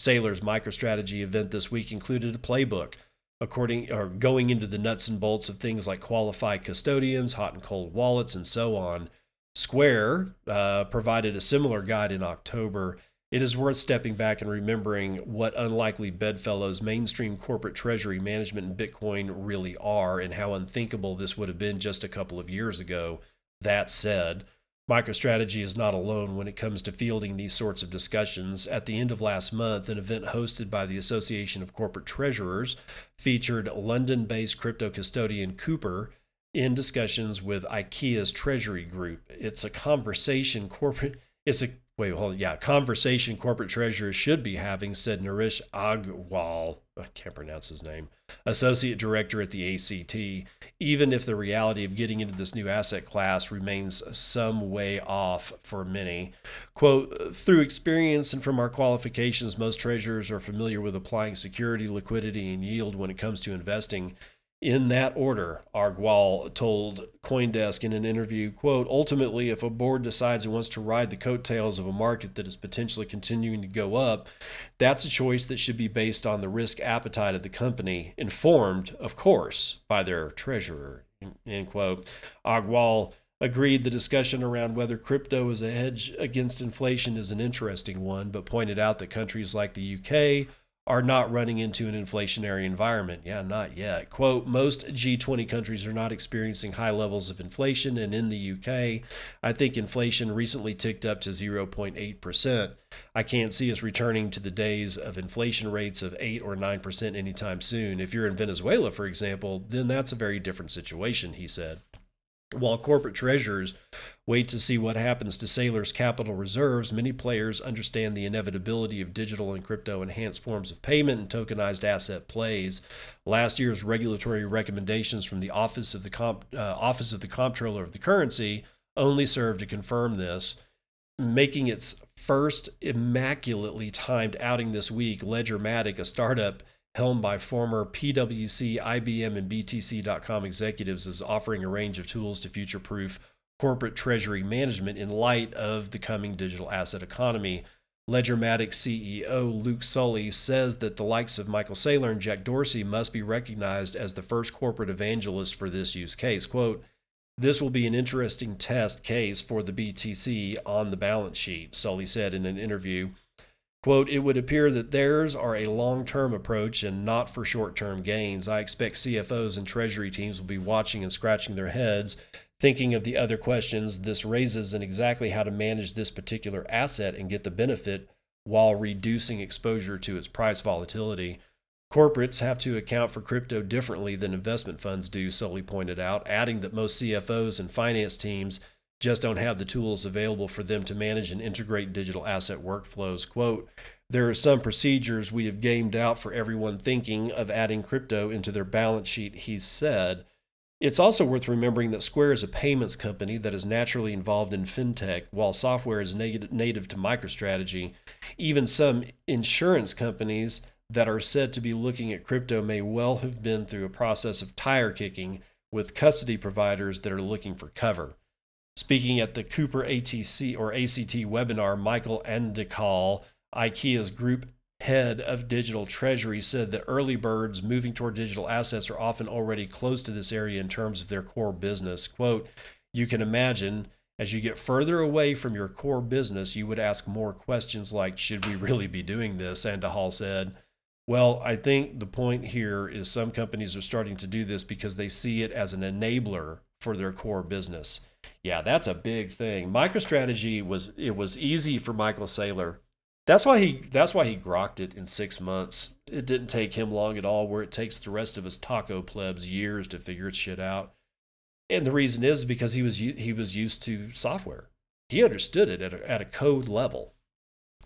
Saylor's MicroStrategy event this week included a playbook, according or going into the nuts and bolts of things like qualified custodians, hot and cold wallets, and so on. Square uh, provided a similar guide in October it is worth stepping back and remembering what unlikely bedfellows mainstream corporate treasury management and Bitcoin really are and how unthinkable this would have been just a couple of years ago. That said, MicroStrategy is not alone when it comes to fielding these sorts of discussions. At the end of last month, an event hosted by the Association of Corporate Treasurers featured London based crypto custodian Copper in discussions with IKEA's treasury group. It's a conversation corporate it's a wait, hold on. Yeah, conversation corporate treasurers should be having, said Naresh Agwal, I can't pronounce his name, associate director at the ACT. Even if the reality of getting into this new asset class remains some way off for many. Quote, through experience and from our qualifications, most treasurers are familiar with applying security, liquidity, and yield when it comes to investing in that order, Agrawal told Coindesk in an interview, quote, ultimately, if a board decides it wants to ride the coattails of a market that is potentially continuing to go up, that's a choice that should be based on the risk appetite of the company, informed, of course, by their treasurer, end quote. Agrawal agreed the discussion around whether crypto is a hedge against inflation is an interesting one, but pointed out that countries like the UK, are not running into an inflationary environment. Yeah, not yet. Quote Most G20 countries are not experiencing high levels of inflation, and in the UK, I think inflation recently ticked up to 0.8%. I can't see us returning to the days of inflation rates of 8 or 9% anytime soon. If you're in Venezuela, for example, then that's a very different situation, he said. While corporate treasurers wait to see what happens to Saylor's capital reserves, many players understand the inevitability of digital and crypto enhanced forms of payment and tokenized asset plays. Last year's regulatory recommendations from the Office of the Comp, uh, Office of the Comptroller of the Currency only served to confirm this. Making its first immaculately timed outing this week, Ledgermatic, a startup helmed by former PwC, IBM, and BTC.com executives, is offering a range of tools to future proof corporate treasury management in light of the coming digital asset economy. Ledgermatic CEO Luke Sully says that the likes of Michael Saylor and Jack Dorsey must be recognized as the first corporate evangelists for this use case. Quote, this will be an interesting test case for the BTC on the balance sheet, Sully said in an interview. Quote, it would appear that theirs are a long term approach and not for short term gains. I expect CFOs and treasury teams will be watching and scratching their heads, thinking of the other questions this raises and exactly how to manage this particular asset and get the benefit while reducing exposure to its price volatility. Corporates have to account for crypto differently than investment funds do, Sully pointed out, adding that most CFOs and finance teams just don't have the tools available for them to manage and integrate digital asset workflows. Quote, there are some procedures we have gamed out for everyone thinking of adding crypto into their balance sheet, he said. It's also worth remembering that Square is a payments company that is naturally involved in fintech, while software is native to MicroStrategy. Even some insurance companies that are said to be looking at crypto may well have been through a process of tire kicking with custody providers that are looking for cover. Speaking at the Copper ATC or ACT webinar, Michael Endicall, IKEA's group head of digital treasury, said that early birds moving toward digital assets are often already close to this area in terms of their core business. Quote, you can imagine as you get further away from your core business, you would ask more questions like, should we really be doing this? Andahal said. Well, I think the point here is some companies are starting to do this because they see it as an enabler for their core business. Yeah, that's a big thing. MicroStrategy was it was easy for Michael Saylor. That's why he that's why he grokked it in six months. It didn't take him long at all, where it takes the rest of us taco plebs years to figure shit out. And the reason is because he was he was used to software. He understood it at a, at a code level,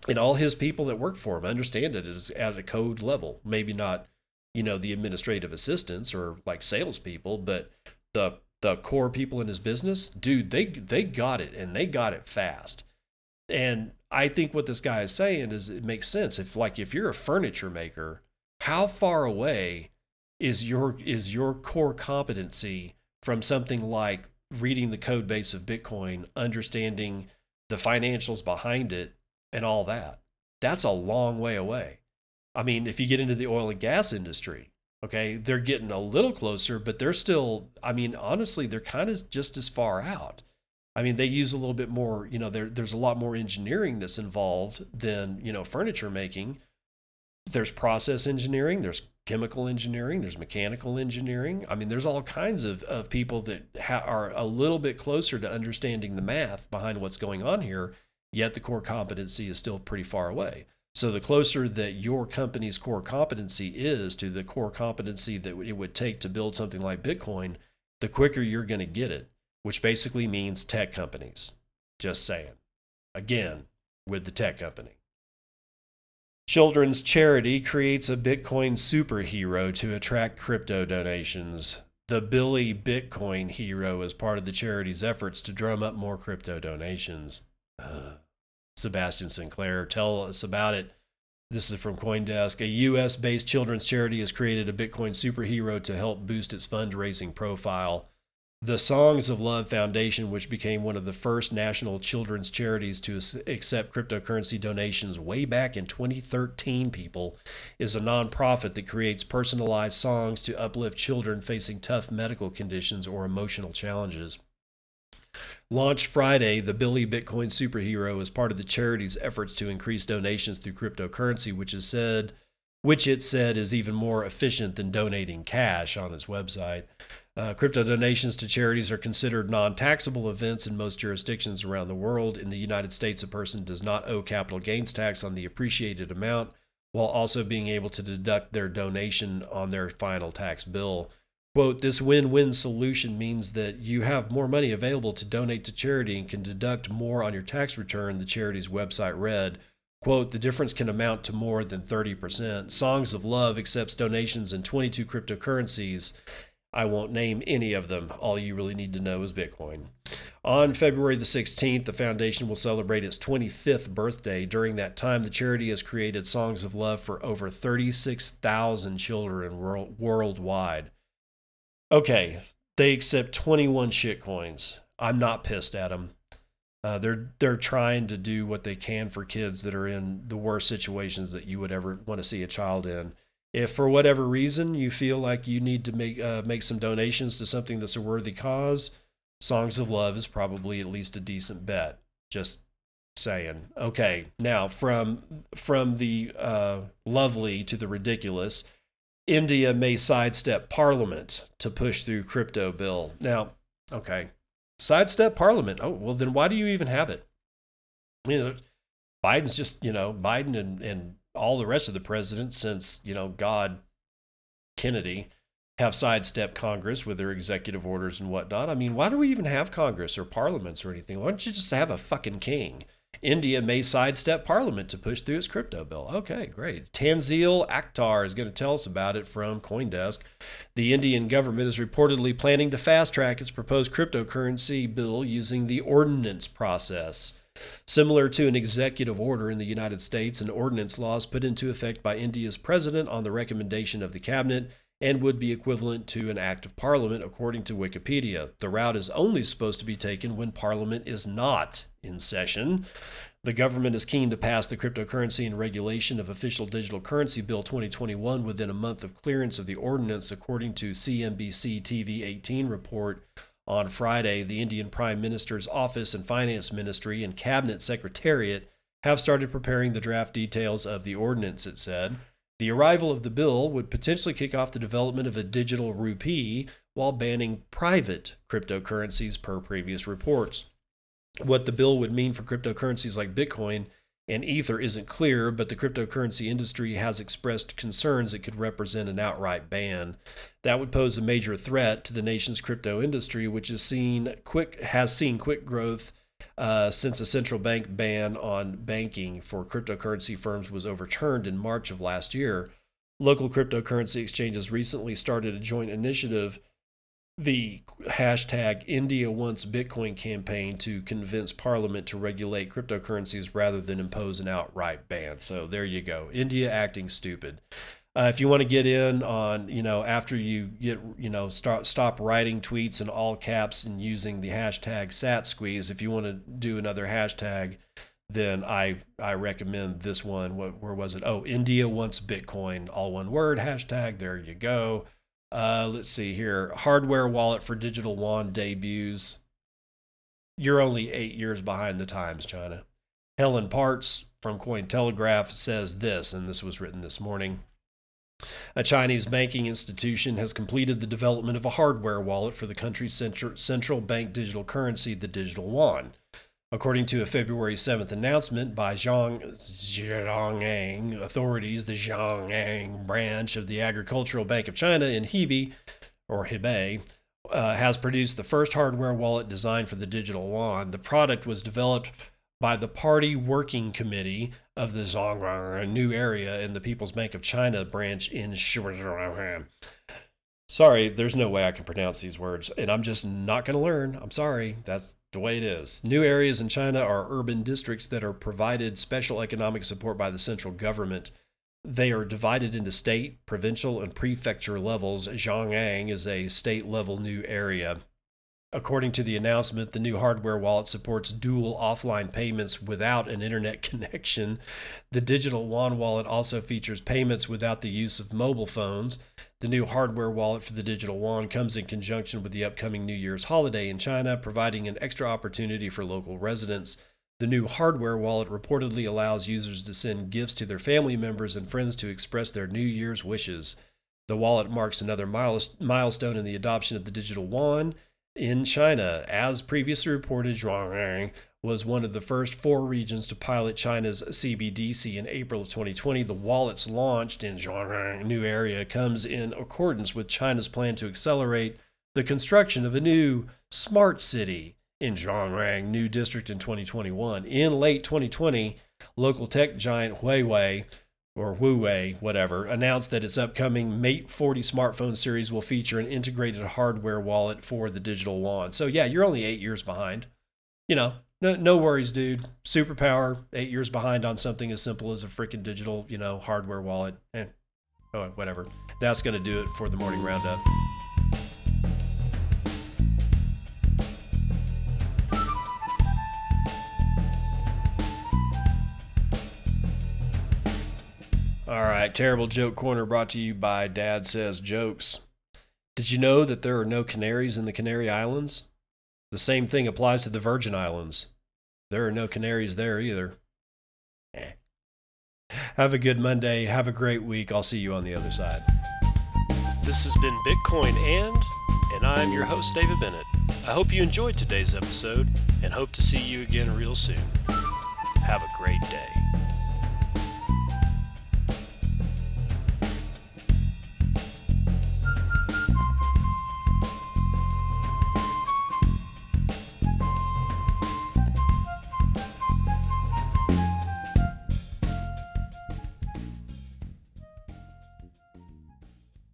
and all his people that work for him understand it is at a code level. Maybe not, you know, the administrative assistants or like salespeople, but the the core people in his business, dude, they they got it and they got it fast. And I think what this guy is saying is it makes sense. If like if you're a furniture maker, how far away is your is your core competency from something like reading the code base of Bitcoin, understanding the financials behind it and all that? That's a long way away. I mean, if you get into the oil and gas industry, Okay, they're getting a little closer, but they're still, I mean, honestly, they're kind of just as far out. I mean, they use a little bit more, you know, there, there's a lot more engineering that's involved than, you know, furniture making. There's process engineering, there's chemical engineering, there's mechanical engineering. I mean, there's all kinds of, of people that ha- are a little bit closer to understanding the math behind what's going on here, yet the core competency is still pretty far away. So the closer that your company's core competency is to the core competency that it would take to build something like Bitcoin, the quicker you're going to get it, which basically means tech companies. Just saying. Again, with the tech company. Children's Charity creates a Bitcoin superhero to attract crypto donations. The Billy Bitcoin hero is part of the charity's efforts to drum up more crypto donations. Uh, Sebastian Sinclair, tell us about it. This is from Coindesk. A US based children's charity has created a Bitcoin superhero to help boost its fundraising profile. The Songs of Love Foundation, which became one of the first national children's charities to accept cryptocurrency donations way back in 2013, people, is a nonprofit that creates personalized songs to uplift children facing tough medical conditions or emotional challenges. Launched Friday, the Billy Bitcoin Superhero is part of the charity's efforts to increase donations through cryptocurrency, which is said which it said is even more efficient than donating cash on its website. Uh, crypto donations to charities are considered non taxable events in most jurisdictions around the world. In the United States, a person does not owe capital gains tax on the appreciated amount while also being able to deduct their donation on their final tax bill. Quote, this win win solution means that you have more money available to donate to charity and can deduct more on your tax return, the charity's website read. Quote, the difference can amount to more than 30%. Songs of Love accepts donations in 22 cryptocurrencies I won't name any of them. All you really need to know is Bitcoin. On February the 16th, the foundation will celebrate its 25th birthday. During that time, the charity has created songs of love for over 36,000 children world, worldwide. Okay, they accept 21 shitcoins. I'm not pissed at them. Uh, they're they're trying to do what they can for kids that are in the worst situations that you would ever want to see a child in if for whatever reason you feel like you need to make uh, make some donations to something that's a worthy cause, Songs of Love is probably at least a decent bet. Just saying. Okay, now from from the uh, lovely to the ridiculous, India may sidestep Parliament to push through crypto bill. Now, okay, sidestep Parliament. Oh well, then why do you even have it? You know, Biden's just you know Biden and and all the rest of the presidents since, you know, God, Kennedy, have sidestepped Congress with their executive orders and whatnot. I mean, why do we even have Congress or parliaments or anything? Why don't you just have a fucking king? India may sidestep parliament to push through its crypto bill. Okay, great. Tanzeel Akhtar is going to tell us about it from Coindesk. The Indian government is reportedly planning to fast track its proposed cryptocurrency bill using the ordinance process. Similar to an executive order in the United States, an ordinance law is put into effect by India's president on the recommendation of the cabinet and would be equivalent to an act of parliament, according to Wikipedia. The route is only supposed to be taken when parliament is not in session. The government is keen to pass the Cryptocurrency and Regulation of Official Digital Currency Bill 2021 within a month of clearance of the ordinance, according to CNBC TV 18 report on Friday, the Indian Prime Minister's Office and Finance Ministry and Cabinet Secretariat have started preparing the draft details of the ordinance, it said. The arrival of the bill would potentially kick off the development of a digital rupee while banning private cryptocurrencies, per previous reports. What the bill would mean for cryptocurrencies like Bitcoin and Ether isn't clear, but the cryptocurrency industry has expressed concerns it could represent an outright ban. That would pose a major threat to the nation's crypto industry, which has seen quick has seen quick growth uh, since a central bank ban on banking for cryptocurrency firms was overturned in March of last year. Local cryptocurrency exchanges recently started a joint initiative the hashtag India Wants Bitcoin campaign to convince Parliament to regulate cryptocurrencies rather than impose an outright ban. So there you go. India acting stupid. Uh, if you want to get in on, you know, after you get, you know, start stop writing tweets in all caps and using the hashtag Sat Squeeze, if you want to do another hashtag, then I I recommend this one. What where was it? Oh, India wants Bitcoin, all one word hashtag. There you go. Uh, let's see here. Hardware wallet for digital yuan debuts. You're only eight years behind the times, China. Helen Partz from Cointelegraph says this, and this was written this morning. A Chinese banking institution has completed the development of a hardware wallet for the country's central bank digital currency, the digital yuan. According to a February 7th announcement by Zhang, Zhongyang authorities, the Zhongyang branch of the Agricultural Bank of China in Hebei, or Hebei, uh, has produced the first hardware wallet designed for the digital yuan. The product was developed by the Party Working Committee of the Zhongrong New Area in the People's Bank of China branch in Shenzhen. Sorry, there's no way I can pronounce these words, and I'm just not going to learn. I'm sorry. That's the way it is. New areas in China are urban districts that are provided special economic support by the central government. They are divided into state, provincial, and prefecture levels. Zhongyang is a state level new area. According to the announcement, the new hardware wallet supports dual offline payments without an internet connection. The digital yuan wallet also features payments without the use of mobile phones. The new hardware wallet for the digital yuan comes in conjunction with the upcoming New Year's holiday in China, providing an extra opportunity for local residents. The new hardware wallet reportedly allows users to send gifts to their family members and friends to express their New Year's wishes. The wallet marks another milestone in the adoption of the digital yuan in China. As previously reported, Zhuangang was one of the first four regions to pilot China's CBDC in April of 2020. The wallet's launched in Zhuangang new area comes in accordance with China's plan to accelerate the construction of a new smart city in Zhuangang new district in 2021. In late 2020, local tech giant Huawei or Huawei, whatever, announced that its upcoming Mate 40 smartphone series will feature an integrated hardware wallet for the digital yuan. So yeah, you're only eight years behind. You know, no, no worries, dude. Superpower, eight years behind on something as simple as a freaking digital, you know, hardware wallet. Eh, oh, whatever. That's to do it for the morning roundup. All right, Terrible Joke Corner brought to you by Dad Says Jokes. Did you know that there are no canaries in the Canary Islands? The same thing applies to the Virgin Islands. There are no canaries there either. Eh. Have a good Monday. Have a great week. I'll see you on the other side. This has been Bitcoin and, and I'm your host, David Bennett. I hope you enjoyed today's episode and hope to see you again real soon. Have a great day.